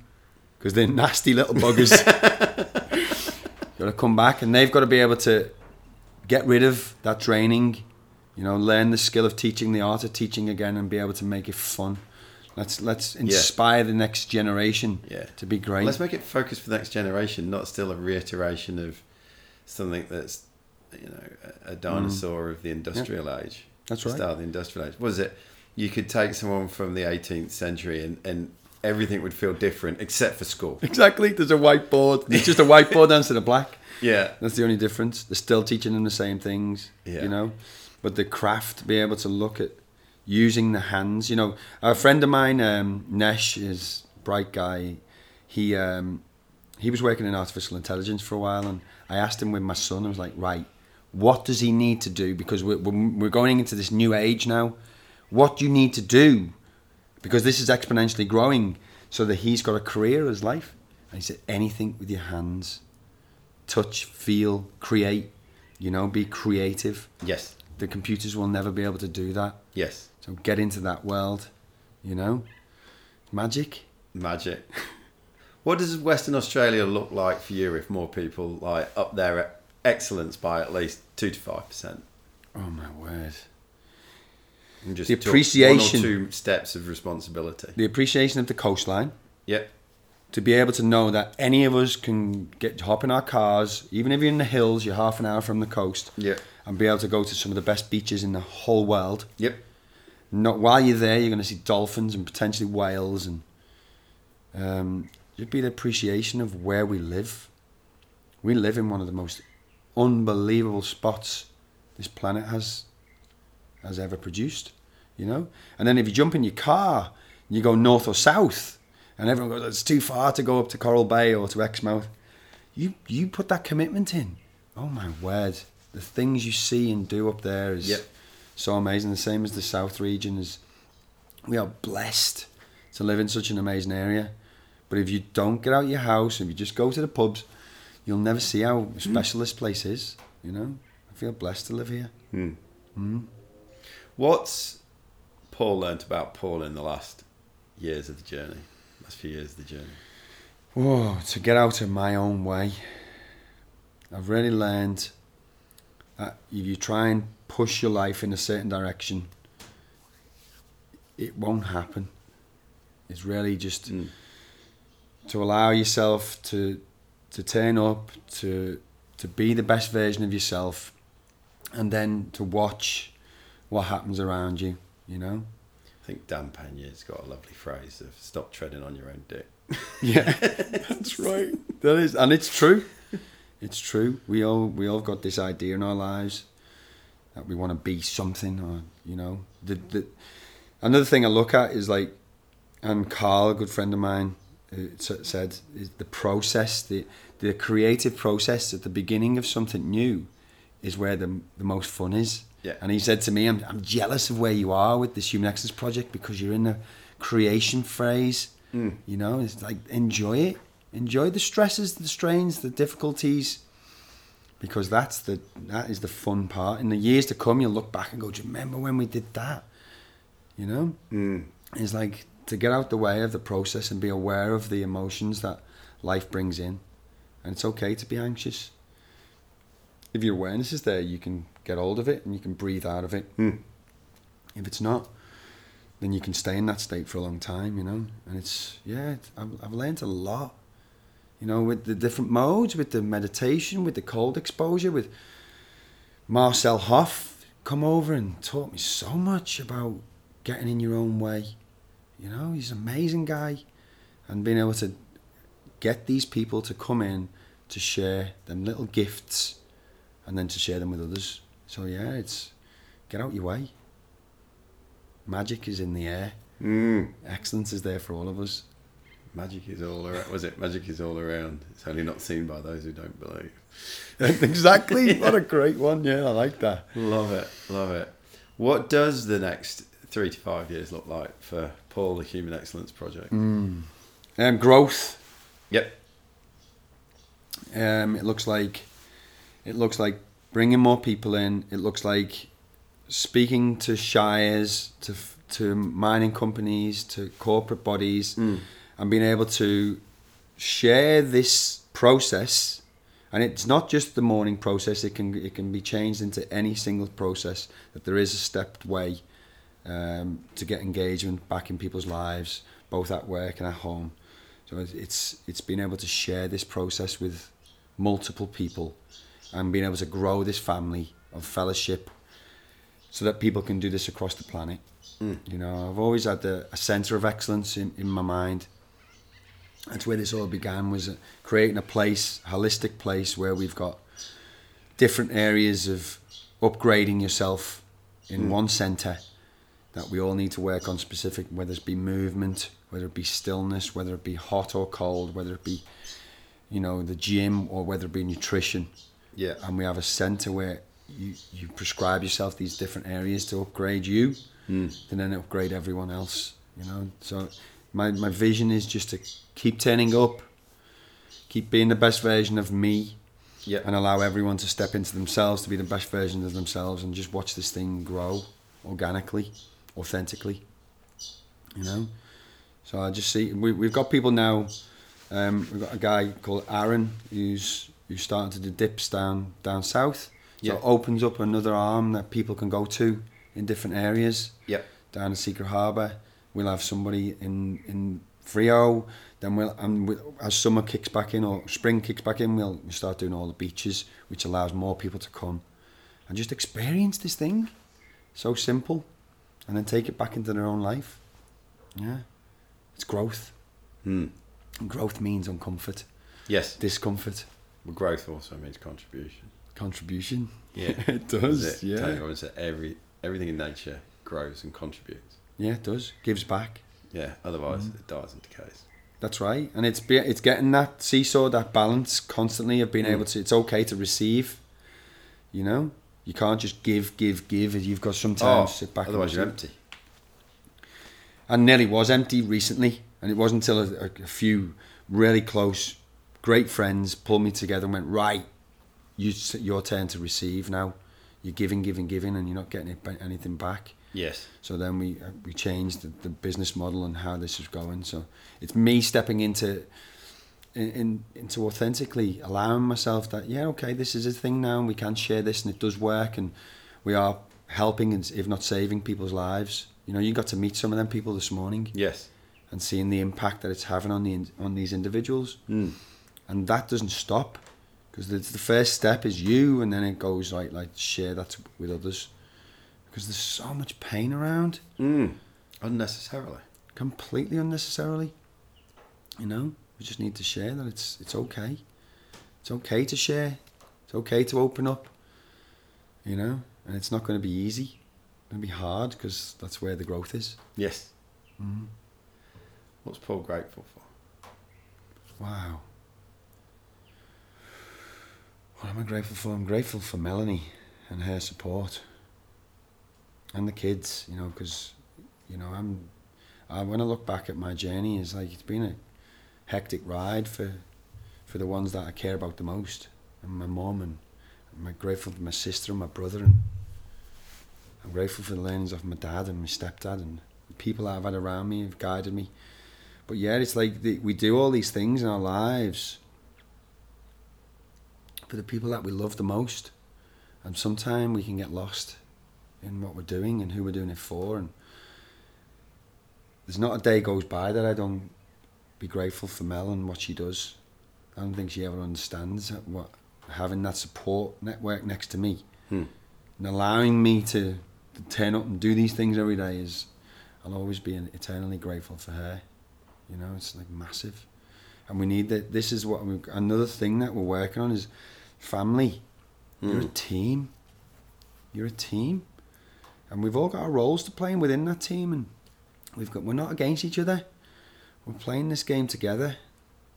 because they're nasty little buggers. You've got to come back, and they've got to be able to get rid of that draining. You know, learn the skill of teaching, the art of teaching again, and be able to make it fun. Let's let's inspire the next generation Yeah. to be great. Let's make it focus for the next generation, not still a reiteration of something that's, you know, a a dinosaur of the industrial age. Mm. That's The right. Start of the industrial age. Was it? You could take someone from the 18th century and, and everything would feel different except for school. exactly. There's a whiteboard. It's just a whiteboard instead of a black. [laughs] Yeah. That's the only difference. They're still teaching them the same things, Yeah. you know. But the craft, be able to look at using the hands. You know, a friend of mine, um, Nesh, is a bright guy. He um, he was working in artificial intelligence for a while, and I asked him with my son. I was like, right, what does he need to do? Because we're we're going into this new age now. What do you need to do? Because this is exponentially growing, so that he's got a career as life. And he said, anything with your hands touch, feel, create, you know, be creative. Yes. The computers will never be able to do that. Yes. So get into that world, you know. Magic. Magic. What does Western Australia look like for you if more people like up their excellence by at least two to five percent? Oh my word. And just The appreciation- two steps of responsibility. The appreciation of the coastline. Yep. To be able to know that any of us can get hop in our cars, even if you're in the hills, you're half an hour from the coast, Yep. and be able to go to some of the best beaches in the whole world. Yep. Not while you're there, you're going to see dolphins and potentially whales, and um, just be the appreciation of where we live. We live in one of the most unbelievable spots this planet has has ever produced. You know, and then if you jump in your car, and you go north or south, and everyone goes, "It's too far to go up to Coral Bay or to Exmouth." You you put that commitment in. Oh my word! The things you see and do up there is Yep. so amazing. The same as the South region is. We are blessed to live in such an amazing area. But if you don't get out of your house, if you just go to the pubs, you'll never see how hmm. special this place is. You know, I feel blessed to live here. Hmm. Hmm. What's Paul learnt about Paul in the last years of the journey? Last few years of the journey. Whoa, to get out of my own way. I've really learned that if you try and push your life in a certain direction, it won't happen. It's really just Mm. to allow yourself to to turn up, to to be the best version of yourself, and then to watch what happens around you. You know. I think Dan Peña's got a lovely phrase of "stop treading on your own dick." [laughs] Yeah, [laughs] that's right. That is, and it's true. It's true. We all we all got this idea in our lives that we want to be something, or you know, the the. Another thing I look at is like, and Carl, a good friend of mine, uh, who said is the process, the the creative process at the beginning of something new, is where the the most fun is. Yeah. And he said to me, "I'm I'm jealous of where you are with this Human Excellence project because you're in the creation phase. Mm. You know, it's like enjoy it, enjoy the stresses, the strains, the difficulties." Because that's the that is the fun part. In the years to come, you'll look back and go, "Do you remember when we did that?" You know, Mm. is like to get out the way of the process and be aware of the emotions that life brings in. And it's okay to be anxious. If your awareness is there, you can get hold of it and you can breathe out of it. Mm. If it's not, then you can stay in that state for a long time, you know. And it's, yeah, it's, I've, I've learned a lot, you know, with the different modes, with the meditation, with the cold exposure, with Marcel Hoff come over and taught me so much about getting in your own way. You know, he's an amazing guy. And being able to get these people to come in to share them little gifts and then to share them with others. So yeah, it's get out your way. Magic is in the air. Mm. Excellence is there for all of us. Magic is all around. Was it? Magic is all around. It's only not seen by those who don't believe. [laughs] exactly. [laughs] What a great one. Yeah, I like that. Love it. Love it. What does the next three to five years look like for Paul, the Human Excellence Project? Um, growth. Yep. Um, it looks like it looks like bringing more people in. It looks like speaking to shires, to to mining companies, to corporate bodies, and being able to share this process. And it's not just the morning process. It can it can be changed into any single process. That there is a stepped way um, to get engagement back in people's lives, both at work and at home. So it's- it's it's being able to share this process with multiple people and being able to grow this family of fellowship so that people can do this across the planet. Hmm. You know, I've always had the, a centre of excellence in, in my mind. That's where this all began was creating a place, holistic place where we've got different areas of upgrading yourself in hmm. one centre that we all need to work on specific, whether it be movement, whether it be stillness, whether it be hot or cold, whether it be, you know, the gym or whether it be nutrition. Yeah. And we have a centre where you, you prescribe yourself these different areas to upgrade you and then upgrade everyone else, you know. So my, my vision is just to keep turning up, keep being the best version of me, Yeah. and allow everyone to step into themselves to be the best version of themselves and just watch this thing grow organically, authentically. You know? So I just see we, we've got people now. Um, we've got a guy called Aaron who's who's starting to do dips down down south. So Yeah. it opens up another arm that people can go to in different areas Yep. down in Secret Harbour. We'll have somebody in in Freo. Then we'll and we, as summer kicks back in or spring kicks back in, we'll, start doing all the beaches, which allows more people to come and just experience this thing. So simple, and then take it back into their own life. Yeah, it's growth. Mm. And growth means uncomfort, Yes. discomfort, Well, growth also means contribution. contribution. Yeah. [laughs] it does. It? Yeah, everyone that every everything in nature grows and contributes. yeah, it does. Gives back. Yeah. Otherwise, it dies and decays. That's right, and it's be, it's getting that seesaw, that balance constantly of being Mm. able to. It's okay to receive. You know, you can't just give, give, give. You've got sometimes sit back. and Oh, otherwise you're empty. And nearly was empty recently, and it wasn't until a, a, a few really close, great friends pulled me together and went right. You, your turn to receive now. You're giving, giving, giving, and you're not getting anything back. Yes. So then we uh, we changed the, the business model and how this is going. So it's me stepping into in, in into authentically allowing myself that yeah okay this is a thing now and we can share this and it does work and we are helping and if not saving people's lives. You know you got to meet some of them people this morning Yes. and seeing the impact that it's having on the on these individuals Mm. And that doesn't stop because the, the first step is you and then it goes like like share that with others because there's so much pain around Mm. Unnecessarily. completely unnecessarily. You know, we just need to share that it's it's okay. It's okay to share. It's okay to open up. You know, and it's not going to be easy. It's going to be hard because that's where the growth is. Yes. Mm-hmm. What's Paul grateful for? Wow. What am I grateful for? I'm grateful for Melanie and her support, and the kids. You know, because you know I'm. I, when I look back at my journey, it's like it's been a hectic ride for for the ones that I care about the most, and my mum and I'm grateful for my sister and my brother, and I'm grateful for the learnings of my dad and my stepdad and the people I've had around me have guided me. But yeah, it's like the, we do all these things in our lives for the people that we love the most, and sometimes we can get lost in what we're doing and who we're doing it for. And there's not a day goes by that I don't be grateful for Mel and what she does. I don't think she ever understands what having that support network next to me Hmm. and allowing me to, to turn up and do these things every day is I'll always be eternally grateful for her. You know, it's like massive, and we need that. This is what we another thing that we're working on is family. You're a Hmm. team. You're a team, and we've all got our roles to play within that team, and we've got we're not against each other. We're playing this game together,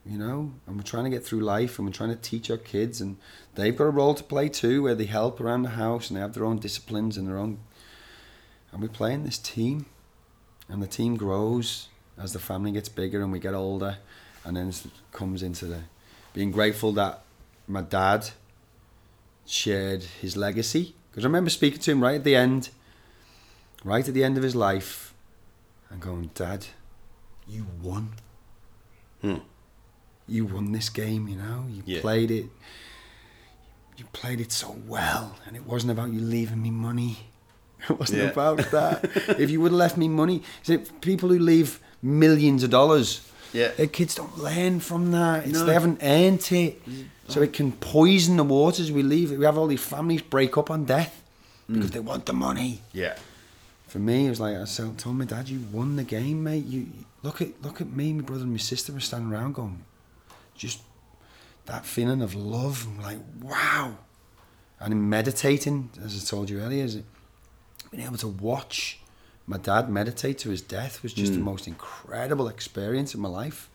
you know, and we're trying to get through life, and we're trying to teach our kids, and they've got a role to play too, where they help around the house, and they have their own disciplines and their own. And we're playing this team, and the team grows as the family gets bigger and we get older, and then it comes into the being grateful that my dad shared his legacy. Because I remember speaking to him right at the end, right at the end of his life, and going, Dad, you won. Hmm. You won this game, you know? You Yeah. played it. You played it so well, and it wasn't about you leaving me money. [laughs] It wasn't Yeah. about that. [laughs] if you would have left me money, people who leave millions of dollars, Yeah. their kids don't learn from that. It's, No. They haven't earned it, so it can poison the waters. We leave. We have all these families break up on death because they want the money. Yeah. For me, it was like I said- told my dad, "You won the game, mate. You look at look at me, my brother and my sister were standing around going, just that feeling of love. I'm like, wow. And in meditating, as I told you earlier, is it being able to watch my dad meditate to his death was just the Mm. most incredible experience in my life.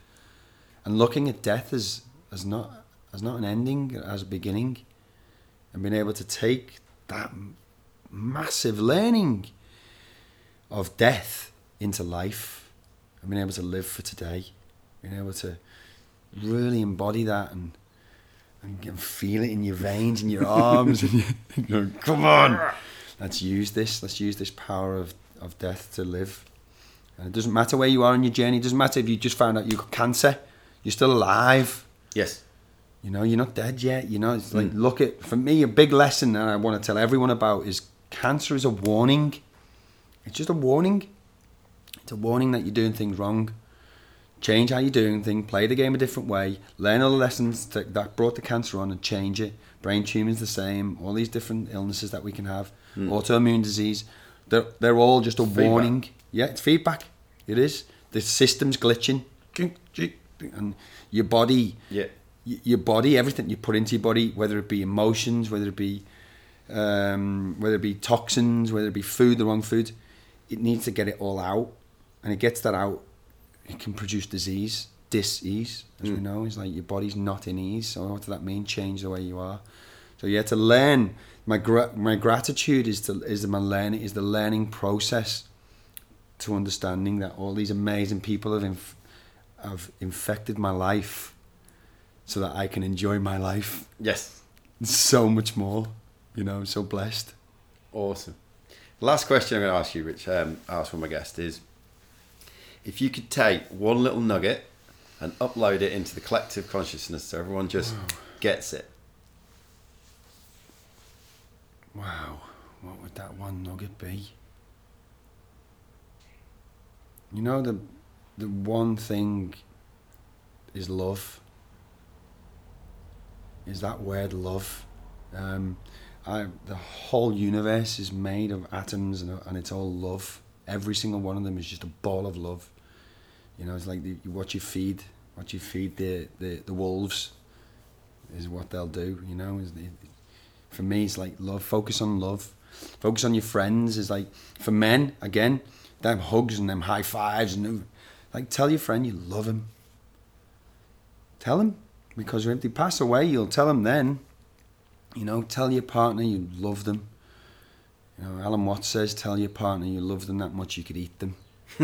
And looking at death as as not as not an ending, as a beginning, and being able to take that massive learning of death into life and being able to live for today, being able to really embody that and and feel it in your veins and your [laughs] arms and you, [laughs] go, come on, let's use this. Let's use this power of, of death to live. And it doesn't matter where you are on your journey. It doesn't matter if you just found out you've got cancer. You're still alive. Yes. You know, you're not dead yet. You know, it's like Mm. look at for me a big lesson that I want to tell everyone about is cancer is a warning. It's just a warning. It's a warning that you're doing things wrong. Change how you're doing things. Play the game a different way. Learn all the lessons that, that brought the cancer on and change it. Brain tumors the same. All these different illnesses that we can have. Mm. Autoimmune disease. They're, they're all just a Feedback. warning. Yeah, it's feedback. It is. The system's glitching. And your body Yeah. Your body, everything you put into your body, whether it be emotions, whether it be um, whether it be toxins, whether it be food, the wrong food, it needs to get it all out, and it gets that out, it can produce disease, dis-ease, as we Mm. know. It's like your body's not in ease. So what does that mean? Change the way you are. So you have to learn. My gra- my gratitude is to is my learning is the learning process to understanding that all these amazing people have inf- have infected my life so that I can enjoy my life Yes. so much more. You know, I'm so blessed. Awesome. Last question I'm going to ask you, which um, I ask for my guest, is if you could take one little nugget and upload it into the collective consciousness so everyone just gets it. Wow, what would that one nugget be? You know the the one thing is love. Is that word love? Um, I the whole universe is made of atoms and, and it's all love. Every single one of them is just a ball of love. You know, it's like the, what you feed, what you feed the, the, the wolves, is what they'll do. You know, for me it's like love focus on love focus on your friends is like for men again them hugs and them high fives and like tell your friend you love him tell them because if they pass away, you'll tell them then. You know, tell your partner you love them. You know, Alan Watts says, "Tell your partner you love them that much you could eat them." [laughs]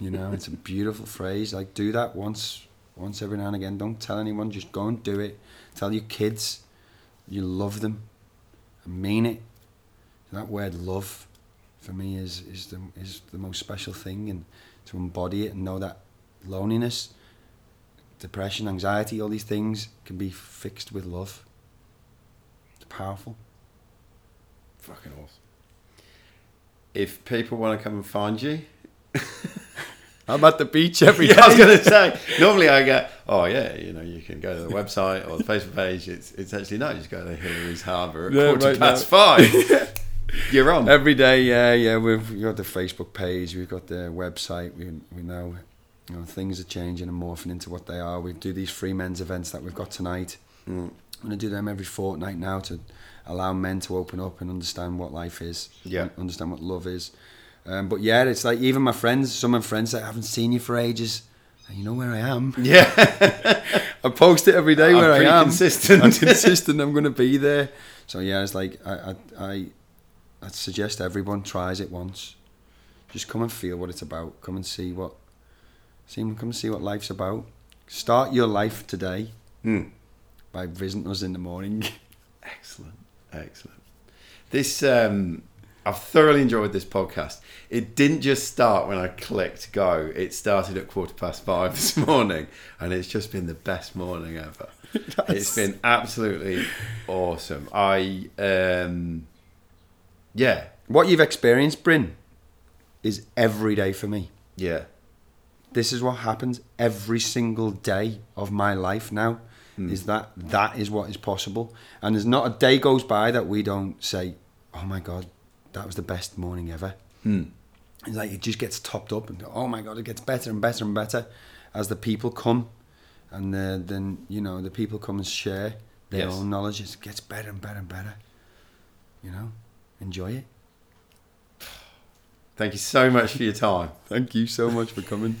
you know, it's a beautiful phrase. Like, do that once, once every now and again. Don't tell anyone. Just go and do it. Tell your kids you love them. And mean it. That word "love" for me is is the is the most special thing, and to embody it and know that loneliness, depression, anxiety, all these things can be fixed with love. It's powerful. Fucking awesome. If people want to come and find you, [laughs] I'm at the beach every yeah, I was going to say. [laughs] Normally, I get, oh yeah, you know, you can go to the website or the Facebook page. It's it's actually no, you just go to Hillarys Harbour at Yeah, quarter right past now. five. [laughs] You're on. Every day, yeah, yeah. We've, we've got the Facebook page, we've got the website. We we know, you know, things are changing and morphing into what they are. We do these free men's events that we've got tonight. Mm. I'm going to do them every fortnight now to allow men to open up and understand what life is. Yeah. Understand what love is. Um, but yeah, it's like even my friends, some of my friends that haven't seen you for ages. And you know where I am. [laughs] Yeah. [laughs] I post it every day I'm where I am. consistent. I'm [laughs] consistent. I'm going to be there. So yeah, it's like I, I, I, I suggest everyone tries it once. Just come and feel what it's about. Come and see what, see, come and see what life's about. Start your life today Mm. by visiting us in the morning. [laughs] Excellent, excellent. This um, I've thoroughly enjoyed this podcast. It didn't just start when I clicked go. It started at quarter past five [laughs] this morning, and it's just been the best morning ever. [laughs] It's been absolutely awesome. I um, yeah, what you've experienced, Bryn, is every day for me. yeah, This is what happens every single day of my life now. Is that that is what is possible, and there's not a day goes by that we don't say, "Oh my God, that was the best morning ever." Mm. It's like it just gets topped up, and oh my God, it gets better and better and better as the people come, and uh, then you know the people come and share their Yes. own knowledge. It gets better and better and better. You know, enjoy it. Thank you so much for your time. [laughs] Thank you so much for coming.